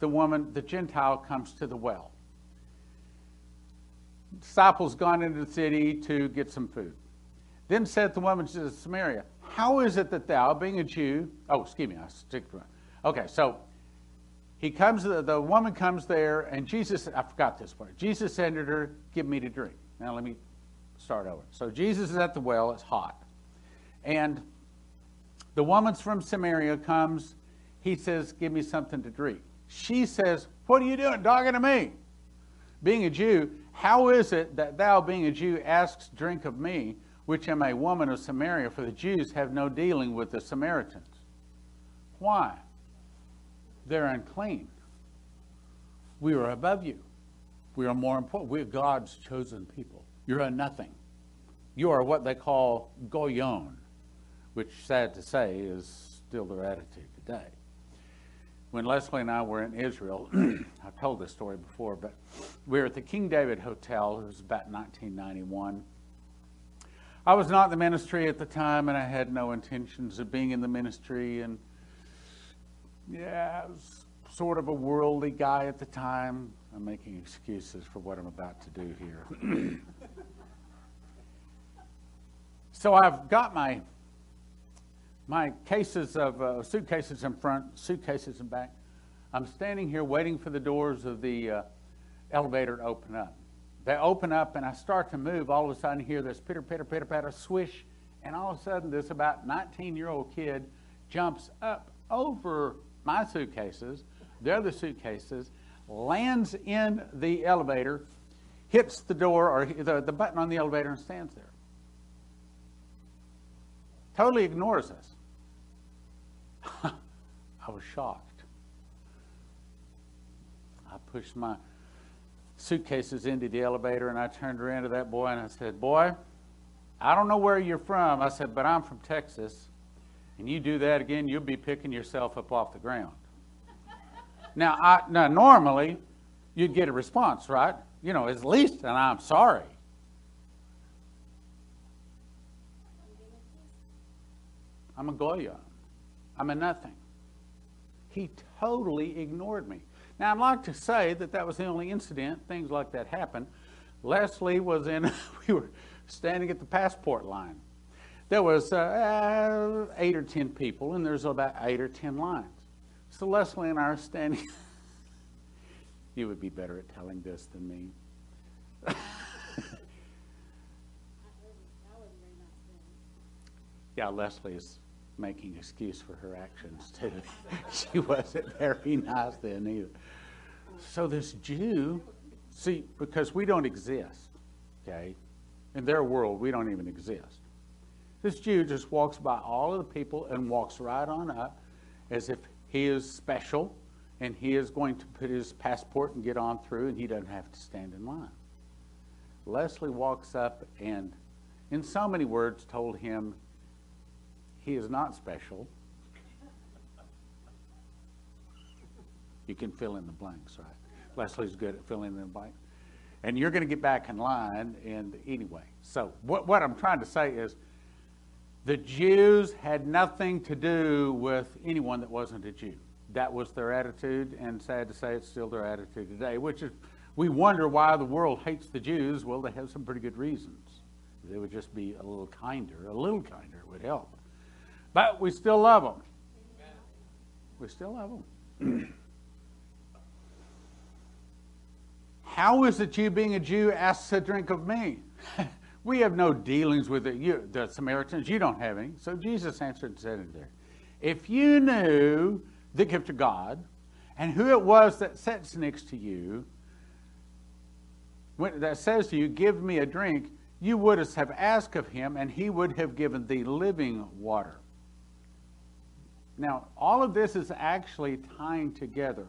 The woman, the Gentile, comes to the well. Disciples gone into the city to get some food. Then said the woman to Samaria, How is it that thou, being a Jew, oh, excuse me, I stick. Okay, so he comes, the, woman comes there, and Jesus, I forgot this part. Jesus said to her, Give me to drink. Now let me start over. So Jesus is at the well, it's hot. And the woman's from Samaria comes, he says, Give me something to drink. She says, What are you doing talking to me? Being a Jew, how is it that thou, being a Jew, asks drink of me, which am a woman of Samaria? For the Jews have no dealing with the Samaritans. Why? They're unclean. We are above you. We are more important. We're God's chosen people. You're a nothing. You are what they call goyon, which, sad to say, is still their attitude today. When Leslie and I were in Israel, I've told this story before, but we were at the King David Hotel. It was about 1991. I was not in the ministry at the time, and I had no intentions of being in the ministry. And yeah, I was sort of a worldly guy at the time. I'm making excuses for what I'm about to do here. so I've got my my cases of uh, suitcases in front, suitcases in back. I'm standing here waiting for the doors of the uh, elevator to open up. They open up and I start to move. All of a sudden, hear this pitter, pitter, pitter, patter, swish, and all of a sudden, this about 19 year old kid jumps up over my suitcases, the other suitcases, lands in the elevator, hits the door or the, the button on the elevator, and stands there. Totally ignores us. I was shocked. I pushed my suitcases into the elevator and I turned around to that boy and I said, Boy, I don't know where you're from. I said, but I'm from Texas. And you do that again, you'll be picking yourself up off the ground. now, I, now, normally, you'd get a response, right? You know, at least, and I'm sorry. I'm a Goya. I'm a nothing. He totally ignored me. Now, I'd like to say that that was the only incident, things like that happened. Leslie was in, we were standing at the passport line. There was uh, eight or ten people, and there's about eight or ten lines. So Leslie and I are standing. you would be better at telling this than me. yeah, Leslie is making excuse for her actions too. she wasn't very nice then either. So this Jew, see, because we don't exist, okay? In their world, we don't even exist. This Jew just walks by all of the people and walks right on up as if he is special and he is going to put his passport and get on through and he doesn't have to stand in line. Leslie walks up and, in so many words, told him he is not special. You can fill in the blanks, right? Leslie's good at filling in the blanks. And you're going to get back in line. And anyway, so what, what I'm trying to say is the Jews had nothing to do with anyone that wasn't a Jew. That was their attitude, and sad to say, it's still their attitude today, which is we wonder why the world hates the Jews. Well, they have some pretty good reasons. They would just be a little kinder, a little kinder would help. But we still love them. We still love them. How is it you, being a Jew, asks a drink of me? we have no dealings with it. You, the Samaritans, you don't have any. So Jesus answered and said there, If you knew the gift of God and who it was that sits next to you, that says to you, Give me a drink, you would have asked of him, and he would have given thee living water. Now, all of this is actually tying together.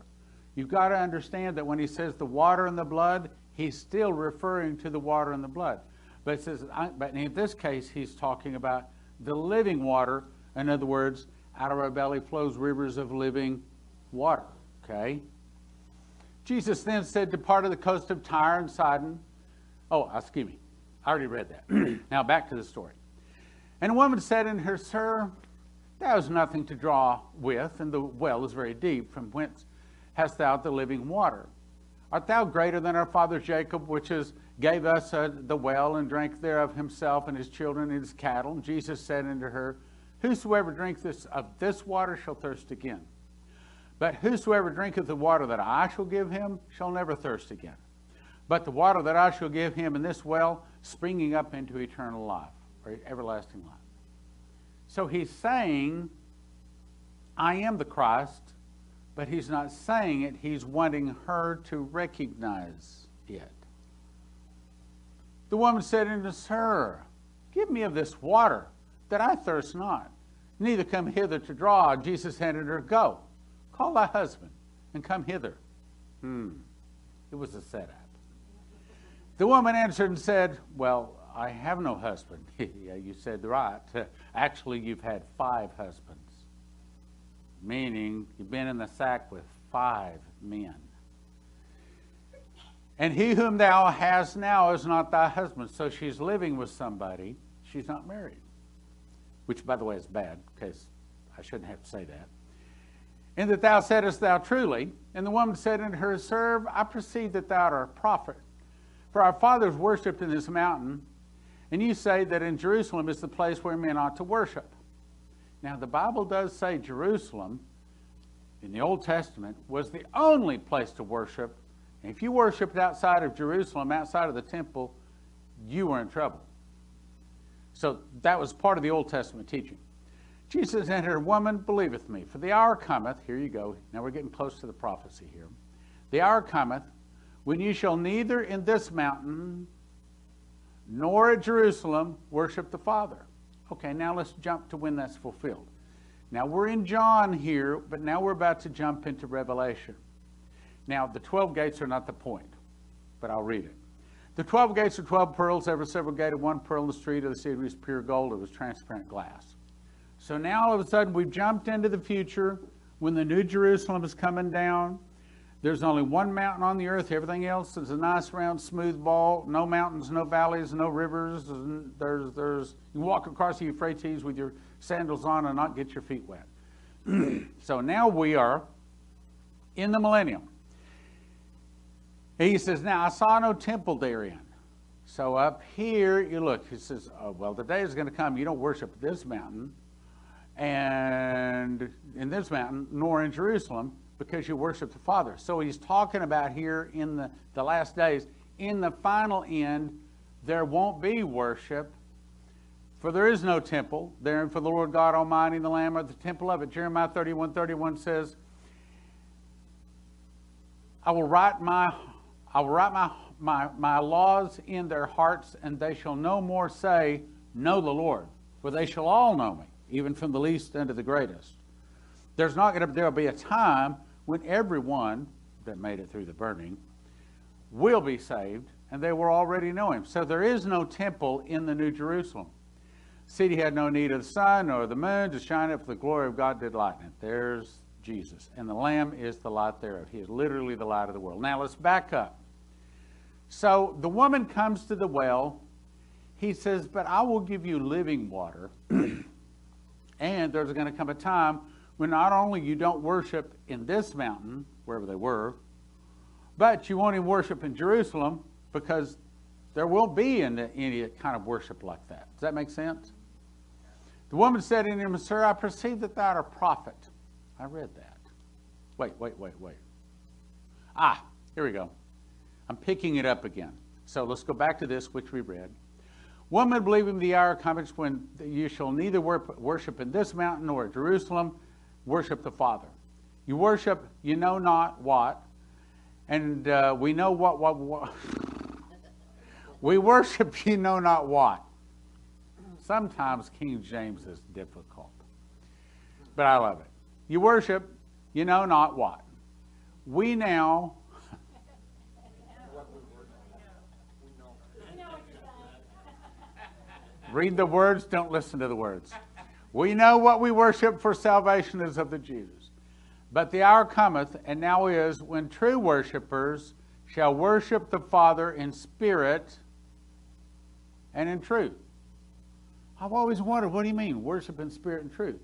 You've got to understand that when he says the water and the blood, he's still referring to the water and the blood. But it says, but in this case, he's talking about the living water. In other words, out of our belly flows rivers of living water. Okay? Jesus then said, Depart of the coast of Tyre and Sidon. Oh, excuse me. I already read that. now back to the story. And a woman said in her, Sir, Thou hast nothing to draw with, and the well is very deep. From whence hast thou the living water? Art thou greater than our father Jacob, which gave us uh, the well and drank thereof himself and his children and his cattle? And Jesus said unto her, Whosoever drinketh of this water shall thirst again. But whosoever drinketh the water that I shall give him shall never thirst again. But the water that I shall give him in this well, springing up into eternal life, or everlasting life. So he's saying, I am the Christ, but he's not saying it, he's wanting her to recognize it. The woman said unto Sir, Give me of this water, that I thirst not, neither come hither to draw. Jesus handed her, Go, call thy husband, and come hither. Hmm. It was a setup. The woman answered and said, Well, I have no husband. yeah, you said right. Actually, you've had five husbands, meaning you've been in the sack with five men. And he whom thou hast now is not thy husband. So she's living with somebody. She's not married. Which, by the way, is bad, because I shouldn't have to say that. And that thou saidest thou truly. And the woman said unto her, Serve, I perceive that thou art a prophet. For our fathers worshipped in this mountain, and you say that in Jerusalem is the place where men ought to worship. Now, the Bible does say Jerusalem in the Old Testament was the only place to worship and if you worshiped outside of Jerusalem, outside of the temple, you were in trouble. So that was part of the Old Testament teaching. Jesus answered, Woman, believeth me, for the hour cometh, here you go, now we're getting close to the prophecy here. The hour cometh when you shall neither in this mountain nor at Jerusalem worship the Father. Okay, now let's jump to when that's fulfilled. Now we're in John here, but now we're about to jump into Revelation. Now, the 12 gates are not the point, but I'll read it. The 12 gates are 12 pearls, every several gate of one pearl in the street of the city was pure gold. It was transparent glass. So now all of a sudden we've jumped into the future when the New Jerusalem is coming down. There's only one mountain on the earth. Everything else is a nice round smooth ball. No mountains, no valleys, no rivers. There's, there's, you walk across the Euphrates with your sandals on and not get your feet wet. so now we are in the millennium. He says, Now I saw no temple therein. So up here, you look, he says, oh, Well, the day is going to come, you don't worship this mountain and in this mountain, nor in Jerusalem, because you worship the Father. So he's talking about here in the, the last days, in the final end, there won't be worship, for there is no temple there, And for the Lord God Almighty and the Lamb are the temple of it. Jeremiah 31 31 says, I will write my I will write my, my, my laws in their hearts, and they shall no more say, Know the Lord, for they shall all know me, even from the least unto the greatest. There's not going to there'll be a time when everyone that made it through the burning will be saved, and they will already know him. So there is no temple in the New Jerusalem. The city had no need of the sun nor the moon to shine it, for the glory of God did lighten it. There's Jesus. And the Lamb is the light thereof. He is literally the light of the world. Now let's back up. So the woman comes to the well. He says, But I will give you living water. and there's going to come a time when not only you don't worship in this mountain, wherever they were, but you won't even worship in Jerusalem because there won't be any kind of worship like that. Does that make sense? The woman said to him, Sir, I perceive that thou art a prophet. I read that. Wait, wait, wait, wait. Ah, here we go. I'm picking it up again. So let's go back to this, which we read. Woman, believe believing the hour comes when you shall neither worship in this mountain nor Jerusalem, worship the Father. You worship, you know not what, and uh, we know what, what, what. we worship, you know not what. Sometimes King James is difficult, but I love it. You worship, you know not what. We now Read the words, don't listen to the words. We know what we worship, for salvation is of the Jews. But the hour cometh, and now is, when true worshippers shall worship the Father in spirit and in truth. I've always wondered, what do you mean, worship in spirit and truth?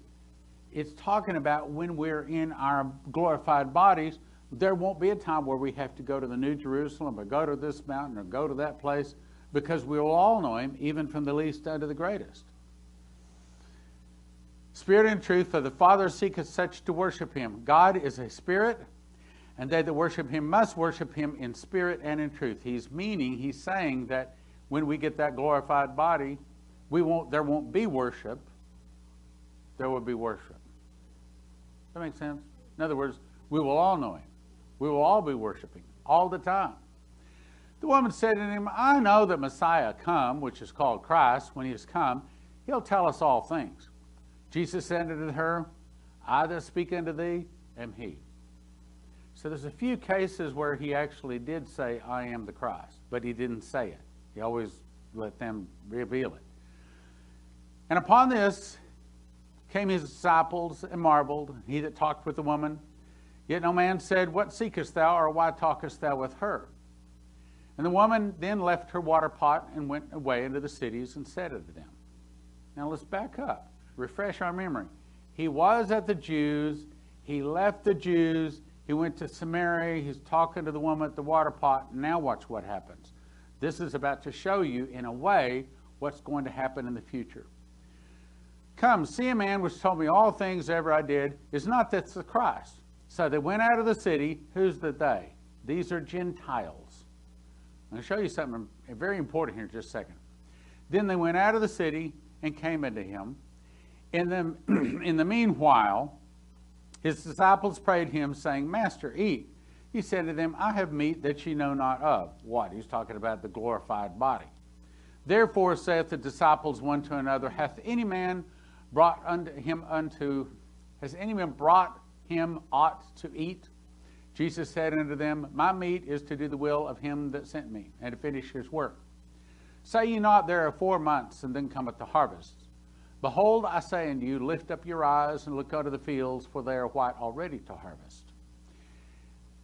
It's talking about when we're in our glorified bodies, there won't be a time where we have to go to the New Jerusalem or go to this mountain or go to that place because we will all know him, even from the least unto the greatest. Spirit and truth, for the Father seeketh such to worship him. God is a spirit, and they that worship him must worship him in spirit and in truth. He's meaning, he's saying that when we get that glorified body, we won't there won't be worship. There will be worship. That make sense? In other words, we will all know him. We will all be worshiping all the time. The woman said to him, I know that Messiah come, which is called Christ, when he has come, he'll tell us all things. Jesus said unto her, I that speak unto thee am he. So there's a few cases where he actually did say, I am the Christ, but he didn't say it. He always let them reveal it. And upon this came his disciples and marveled, he that talked with the woman. Yet no man said, What seekest thou, or why talkest thou with her? And the woman then left her water pot and went away into the cities and said unto them. Now let's back up, refresh our memory. He was at the Jews, he left the Jews, he went to Samaria, he's talking to the woman at the water pot. Now watch what happens. This is about to show you, in a way, what's going to happen in the future. Come, see a man which told me all things ever I did. Is not this the Christ? So they went out of the city. Who's the they? These are Gentiles. I'm going to show you something very important here in just a second. Then they went out of the city and came unto him. In the, in the meanwhile, his disciples prayed him, saying, Master, eat. He said to them, I have meat that ye know not of. What? He's talking about the glorified body. Therefore saith the disciples one to another, Hath any man brought unto him unto, has any man brought him aught to eat? Jesus said unto them, My meat is to do the will of him that sent me, and to finish his work. Say ye not, There are four months, and then cometh the harvest. Behold, I say unto you, Lift up your eyes and look unto the fields, for they are white already to harvest.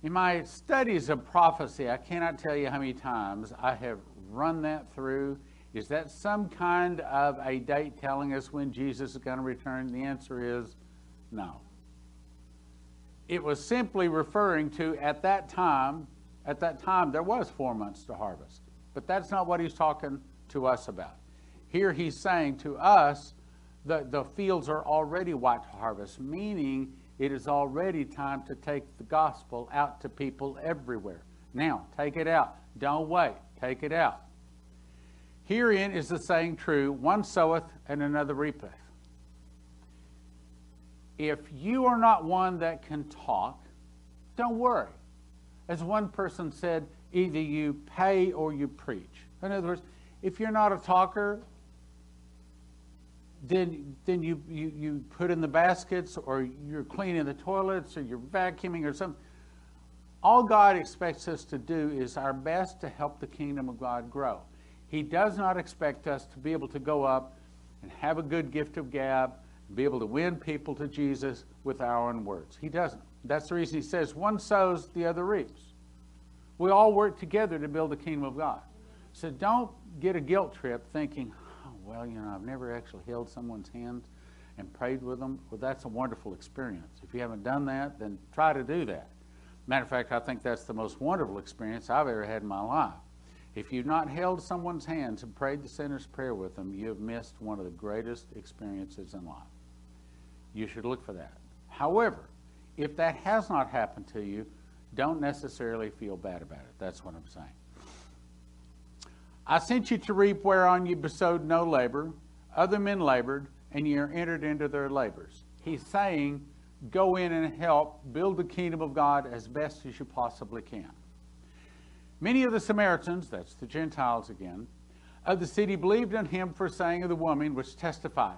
In my studies of prophecy, I cannot tell you how many times I have run that through. Is that some kind of a date telling us when Jesus is going to return? The answer is no. It was simply referring to at that time, at that time there was four months to harvest. But that's not what he's talking to us about. Here he's saying to us that the fields are already white to harvest, meaning it is already time to take the gospel out to people everywhere. Now, take it out. Don't wait. Take it out. Herein is the saying true one soweth and another reapeth. If you are not one that can talk, don't worry. As one person said, either you pay or you preach. In other words, if you're not a talker, then then you, you, you put in the baskets or you're cleaning the toilets or you're vacuuming or something. All God expects us to do is our best to help the kingdom of God grow. He does not expect us to be able to go up and have a good gift of gab and be able to win people to Jesus with our own words. He doesn't. That's the reason he says one sows, the other reaps. We all work together to build the kingdom of God. So don't get a guilt trip thinking, well, you know, I've never actually held someone's hand and prayed with them. Well, that's a wonderful experience. If you haven't done that, then try to do that. Matter of fact, I think that's the most wonderful experience I've ever had in my life. If you've not held someone's hands and prayed the sinner's prayer with them, you have missed one of the greatest experiences in life. You should look for that. However, if that has not happened to you, don't necessarily feel bad about it. That's what I'm saying. I sent you to reap whereon you bestowed no labor. Other men labored, and ye are entered into their labors. He's saying, go in and help build the kingdom of God as best as you possibly can. Many of the Samaritans, that's the Gentiles again, of the city believed in him for saying of the woman which testified.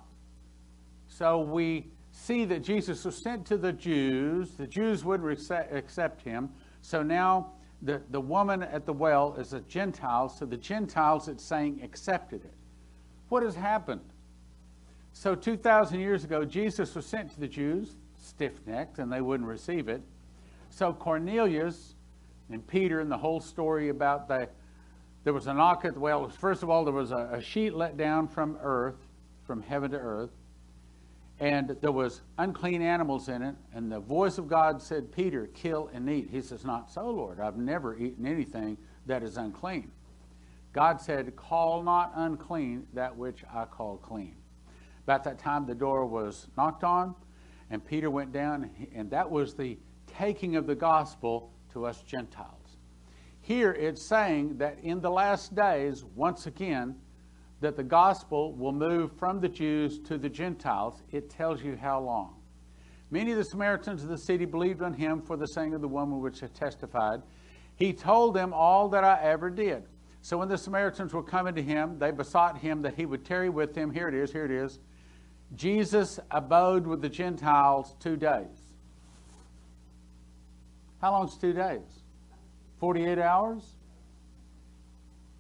So we see that Jesus was sent to the Jews. The Jews wouldn't accept him. So now the, the woman at the well is a Gentile. So the Gentiles, it's saying, accepted it. What has happened? So 2,000 years ago, Jesus was sent to the Jews, stiff necked, and they wouldn't receive it. So Cornelius and Peter and the whole story about the, there was a knock at the well. First of all, there was a, a sheet let down from earth, from heaven to earth and there was unclean animals in it and the voice of god said peter kill and eat. He says not so lord. I've never eaten anything that is unclean. God said call not unclean that which i call clean. About that time, the door was knocked on, and Peter went down, and that was the taking of the gospel to us Gentiles. Here it's saying that in the last days, once again, that the gospel will move from the Jews to the Gentiles. It tells you how long. Many of the Samaritans of the city believed on him for the saying of the woman which had testified. He told them all that I ever did. So when the Samaritans were coming to him, they besought him that he would tarry with them. Here it is, here it is. Jesus abode with the Gentiles two days. How long's two days? 48 hours?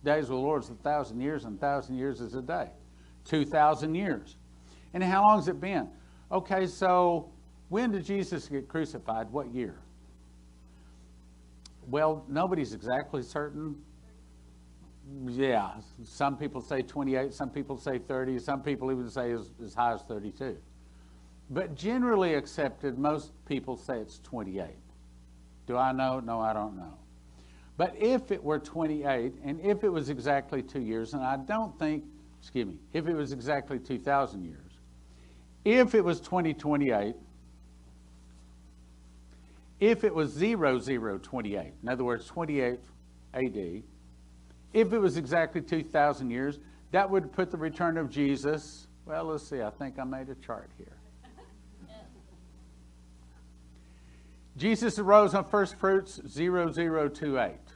Days of the Lord is a thousand years, and a thousand years is a day. 2,000 years. And how long has it been? Okay, so when did Jesus get crucified? What year? Well, nobody's exactly certain. Yeah, some people say 28, some people say 30, some people even say as, as high as 32. But generally accepted, most people say it's 28. Do I know? No, I don't know. But if it were 28, and if it was exactly two years, and I don't think, excuse me, if it was exactly 2,000 years, if it was 2028, if it was 0028, in other words, 28 AD, if it was exactly 2,000 years, that would put the return of Jesus. Well, let's see, I think I made a chart here. Jesus arose on first fruits 0028.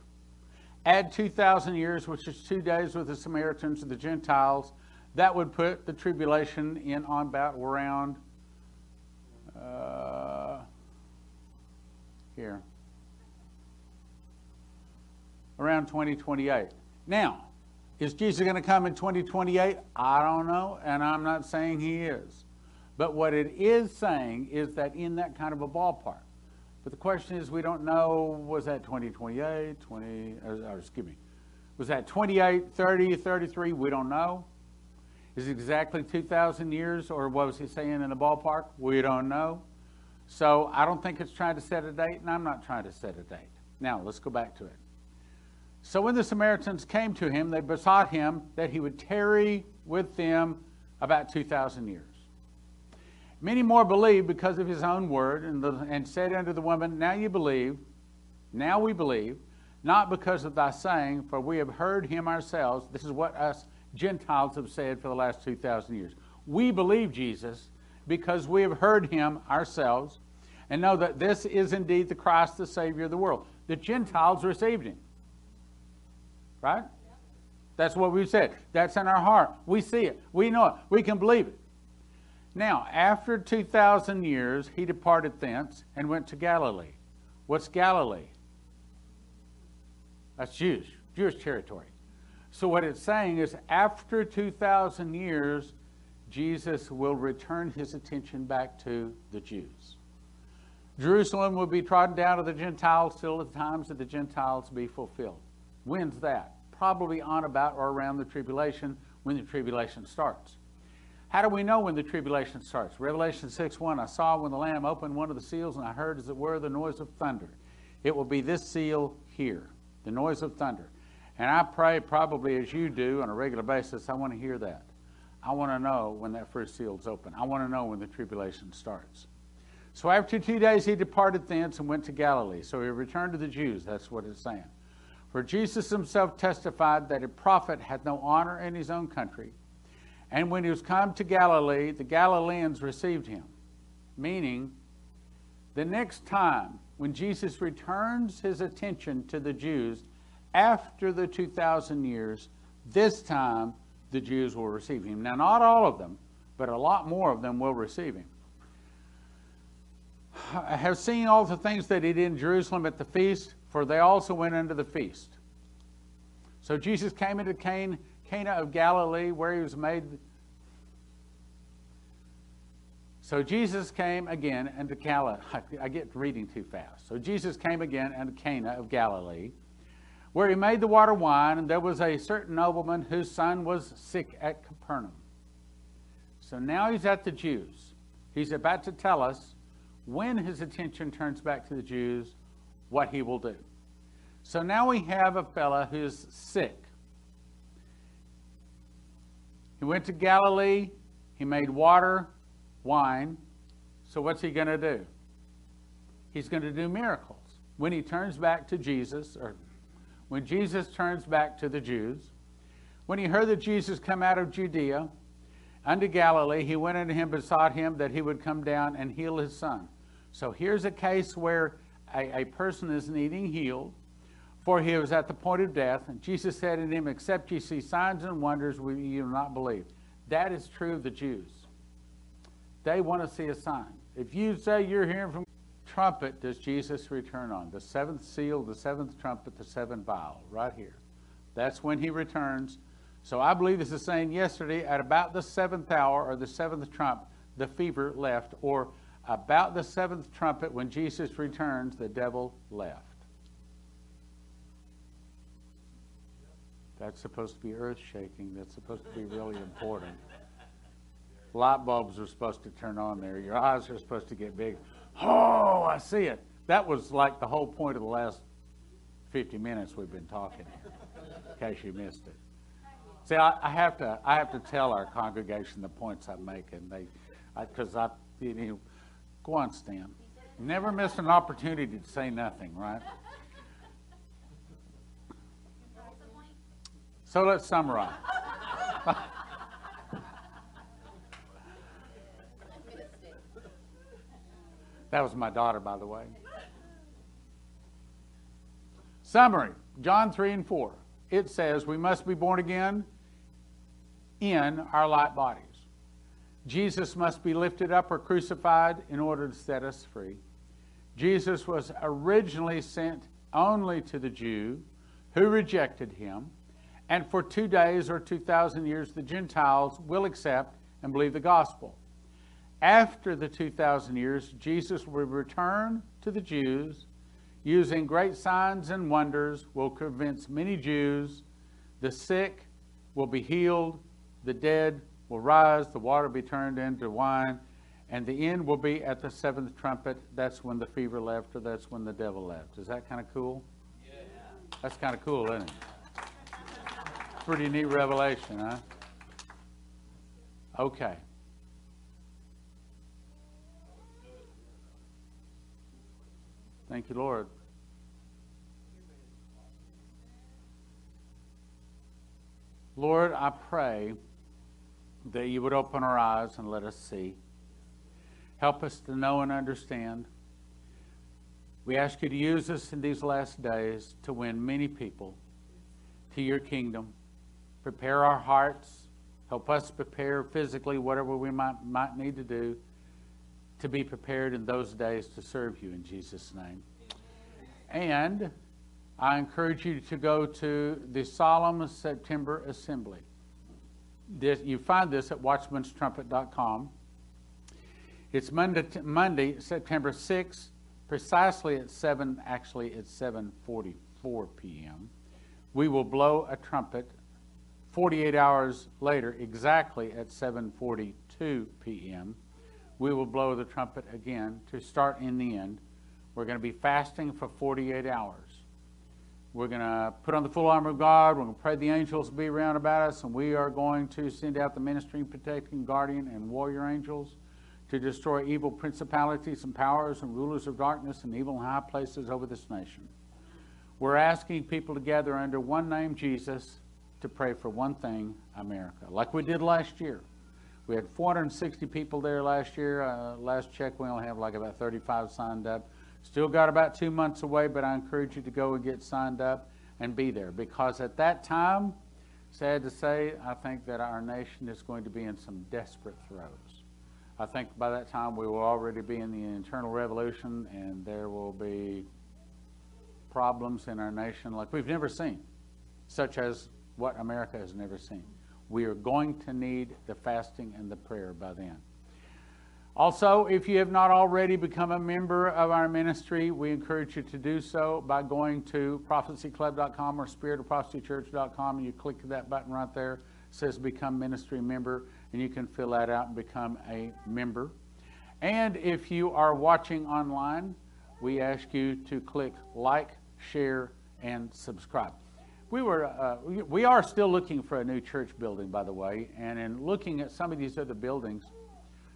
Add 2,000 years, which is two days with the Samaritans and the Gentiles. That would put the tribulation in on about around uh, here. Around 2028. Now, is Jesus going to come in 2028? I don't know, and I'm not saying he is. But what it is saying is that in that kind of a ballpark. But the question is, we don't know, was that 2028, 20, or, uh, or excuse me, was that 28, 30, 33? We don't know. Is it exactly 2,000 years, or what was he saying in the ballpark? We don't know. So I don't think it's trying to set a date, and I'm not trying to set a date. Now, let's go back to it. So when the Samaritans came to him, they besought him that he would tarry with them about 2,000 years. Many more believed because of his own word, and, the, and said unto the woman, Now you believe, now we believe, not because of thy saying, for we have heard him ourselves. This is what us Gentiles have said for the last 2,000 years. We believe Jesus because we have heard him ourselves and know that this is indeed the Christ, the Savior of the world. The Gentiles received him. Right? That's what we've said. That's in our heart. We see it. We know it. We can believe it. Now, after 2,000 years, he departed thence and went to Galilee. What's Galilee? That's Jewish, Jewish territory. So, what it's saying is, after 2,000 years, Jesus will return his attention back to the Jews. Jerusalem will be trodden down to the Gentiles till the times of the Gentiles be fulfilled. When's that? Probably on about or around the tribulation when the tribulation starts. How do we know when the tribulation starts? Revelation 6 1 I saw when the Lamb opened one of the seals, and I heard, as it were, the noise of thunder. It will be this seal here, the noise of thunder. And I pray, probably as you do on a regular basis, I want to hear that. I want to know when that first seal is open. I want to know when the tribulation starts. So after two days, he departed thence and went to Galilee. So he returned to the Jews. That's what it's saying. For Jesus himself testified that a prophet had no honor in his own country. And when he was come to Galilee, the Galileans received him. Meaning, the next time when Jesus returns his attention to the Jews after the 2,000 years, this time the Jews will receive him. Now, not all of them, but a lot more of them will receive him. I have seen all the things that he did in Jerusalem at the feast, for they also went into the feast. So Jesus came into Cana of Galilee, where he was made. So Jesus came again into Galilee. I get reading too fast. So Jesus came again into Cana of Galilee where he made the water wine, and there was a certain nobleman whose son was sick at Capernaum. So now he's at the Jews. He's about to tell us when his attention turns back to the Jews, what he will do. So now we have a fella who's sick. He went to Galilee He made water wine. So what's he going to do? He's going to do miracles. When he turns back to Jesus, or when Jesus turns back to the Jews, when he heard that Jesus come out of Judea unto Galilee, he went unto him, besought him that he would come down and heal his son. So here's a case where a, a person is needing healed, for he was at the point of death. And Jesus said to him, Except ye see signs and wonders, will you will not believe. That is true of the Jews. They want to see a sign. If you say you're hearing from trumpet, does Jesus return on? The seventh seal, the seventh trumpet, the seventh vial, right here. That's when he returns. So I believe this is saying yesterday at about the seventh hour or the seventh trump, the fever left, or about the seventh trumpet when Jesus returns, the devil left. That's supposed to be earth shaking. That's supposed to be really important. Light bulbs are supposed to turn on there. Your eyes are supposed to get big. Oh, I see it. That was like the whole point of the last 50 minutes we've been talking here, in case you missed it. See, I, I have to, I have to tell our congregation the points I'm making. they, because I, you know, go on, Stan. Never miss an opportunity to say nothing, right? So let's summarize. that was my daughter, by the way. Summary John 3 and 4. It says we must be born again in our light bodies. Jesus must be lifted up or crucified in order to set us free. Jesus was originally sent only to the Jew who rejected him, and for two days or 2,000 years, the Gentiles will accept and believe the gospel. After the 2,000 years, Jesus will return to the Jews using great signs and wonders, will convince many Jews, the sick will be healed, the dead will rise, the water be turned into wine, and the end will be at the seventh trumpet. That's when the fever left, or that's when the devil left. Is that kind of cool? Yeah. That's kind of cool, isn't it? Pretty neat revelation, huh? Okay. Thank you, Lord. Lord, I pray that you would open our eyes and let us see. Help us to know and understand. We ask you to use us in these last days to win many people to your kingdom. Prepare our hearts. Help us prepare physically whatever we might, might need to do to be prepared in those days to serve you in Jesus' name. And I encourage you to go to the Solemn September Assembly. This, you find this at watchmanstrumpet.com. It's Monday, Monday, September 6th, precisely at 7, actually it's 7.44 p.m. We will blow a trumpet 48 hours later, exactly at 7.42 p.m. We will blow the trumpet again to start in the end. We're going to be fasting for 48 hours. We're going to put on the full armor of God. We're going to pray the angels be around about us, and we are going to send out the ministering, protecting, guardian, and warrior angels to destroy evil principalities and powers and rulers of darkness and evil high places over this nation. We're asking people to gather under one name, Jesus, to pray for one thing, America, like we did last year. We had 460 people there last year. Uh, last check, we only have like about 35 signed up. Still got about two months away, but I encourage you to go and get signed up and be there because at that time, sad to say, I think that our nation is going to be in some desperate throes. I think by that time we will already be in the internal revolution and there will be problems in our nation like we've never seen, such as what America has never seen. We are going to need the fasting and the prayer by then. Also, if you have not already become a member of our ministry, we encourage you to do so by going to prophecyclub.com or spiritofprophecychurch.com and you click that button right there. It says become ministry member and you can fill that out and become a member. And if you are watching online, we ask you to click like, share, and subscribe. We were, uh, we, are still looking for a new church building, by the way, and in looking at some of these other buildings,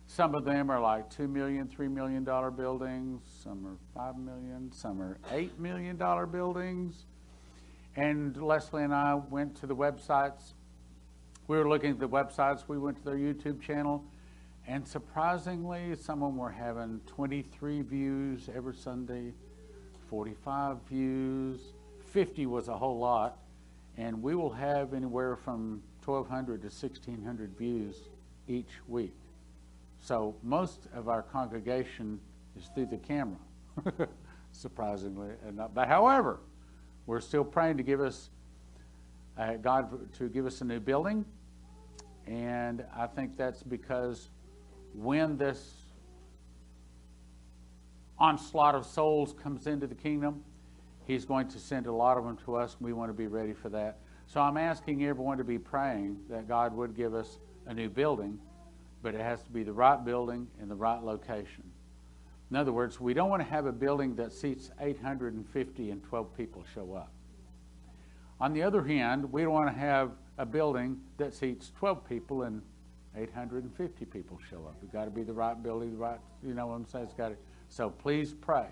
some of them are like two million, three million dollar buildings, some are five million, some are eight million dollar buildings. And Leslie and I went to the websites. We were looking at the websites, we went to their YouTube channel, and surprisingly, some of them were having 23 views every Sunday, 45 views, 50 was a whole lot, and we will have anywhere from 1,200 to 1,600 views each week. So most of our congregation is through the camera, surprisingly enough. But however, we're still praying to give us, uh, God to give us a new building. And I think that's because when this onslaught of souls comes into the kingdom, He's going to send a lot of them to us, and we want to be ready for that. So I'm asking everyone to be praying that God would give us a new building, but it has to be the right building in the right location. In other words, we don't want to have a building that seats 850 and 12 people show up. On the other hand, we don't want to have a building that seats 12 people and 850 people show up. We've got to be the right building, the right, you know what I'm saying? It's got to, so please pray.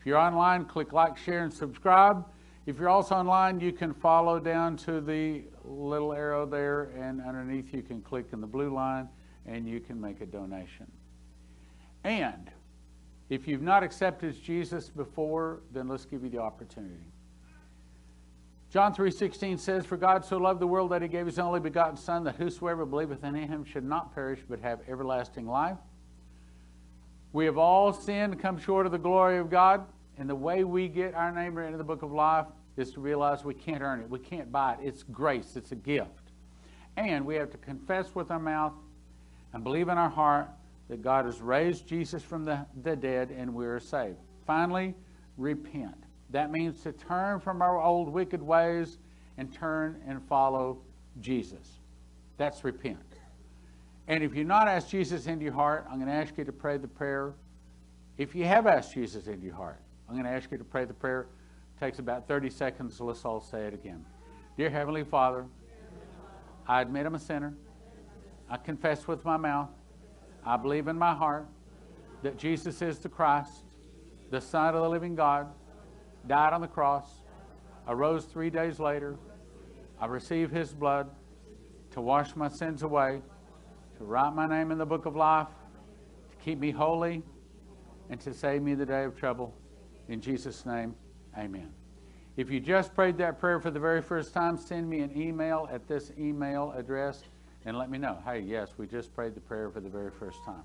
If you're online, click like, share, and subscribe. If you're also online, you can follow down to the little arrow there, and underneath you can click in the blue line and you can make a donation. And if you've not accepted Jesus before, then let's give you the opportunity. John 3:16 says, "For God so loved the world that he gave his only begotten son that whosoever believeth in him should not perish but have everlasting life." We have all sinned come short of the glory of God, and the way we get our name into the book of life is to realize we can't earn it. We can't buy it. It's grace, it's a gift. And we have to confess with our mouth and believe in our heart that God has raised Jesus from the, the dead and we are saved. Finally, repent. That means to turn from our old wicked ways and turn and follow Jesus. That's repent. And if you've not asked Jesus into your heart, I'm going to ask you to pray the prayer. If you have asked Jesus into your heart, I'm going to ask you to pray the prayer. It takes about 30 seconds, so let's all say it again. Dear Heavenly Father, I admit I'm a sinner. I confess with my mouth. I believe in my heart that Jesus is the Christ, the Son of the living God, died on the cross, arose three days later. I receive his blood to wash my sins away, to write my name in the book of life, to keep me holy, and to save me the day of trouble. In Jesus' name, amen. If you just prayed that prayer for the very first time, send me an email at this email address and let me know. Hey, yes, we just prayed the prayer for the very first time.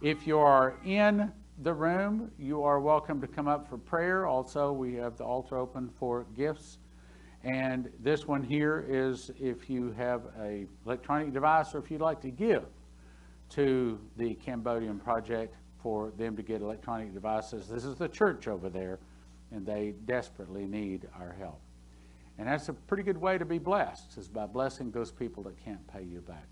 If you are in the room, you are welcome to come up for prayer. Also, we have the altar open for gifts. And this one here is if you have a electronic device or if you'd like to give to the Cambodian project for them to get electronic devices. This is the church over there, and they desperately need our help. And that's a pretty good way to be blessed, is by blessing those people that can't pay you back.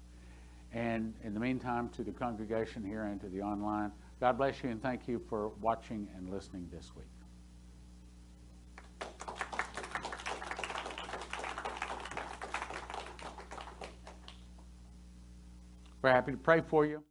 And in the meantime, to the congregation here and to the online, God bless you and thank you for watching and listening this week. We're happy to pray for you.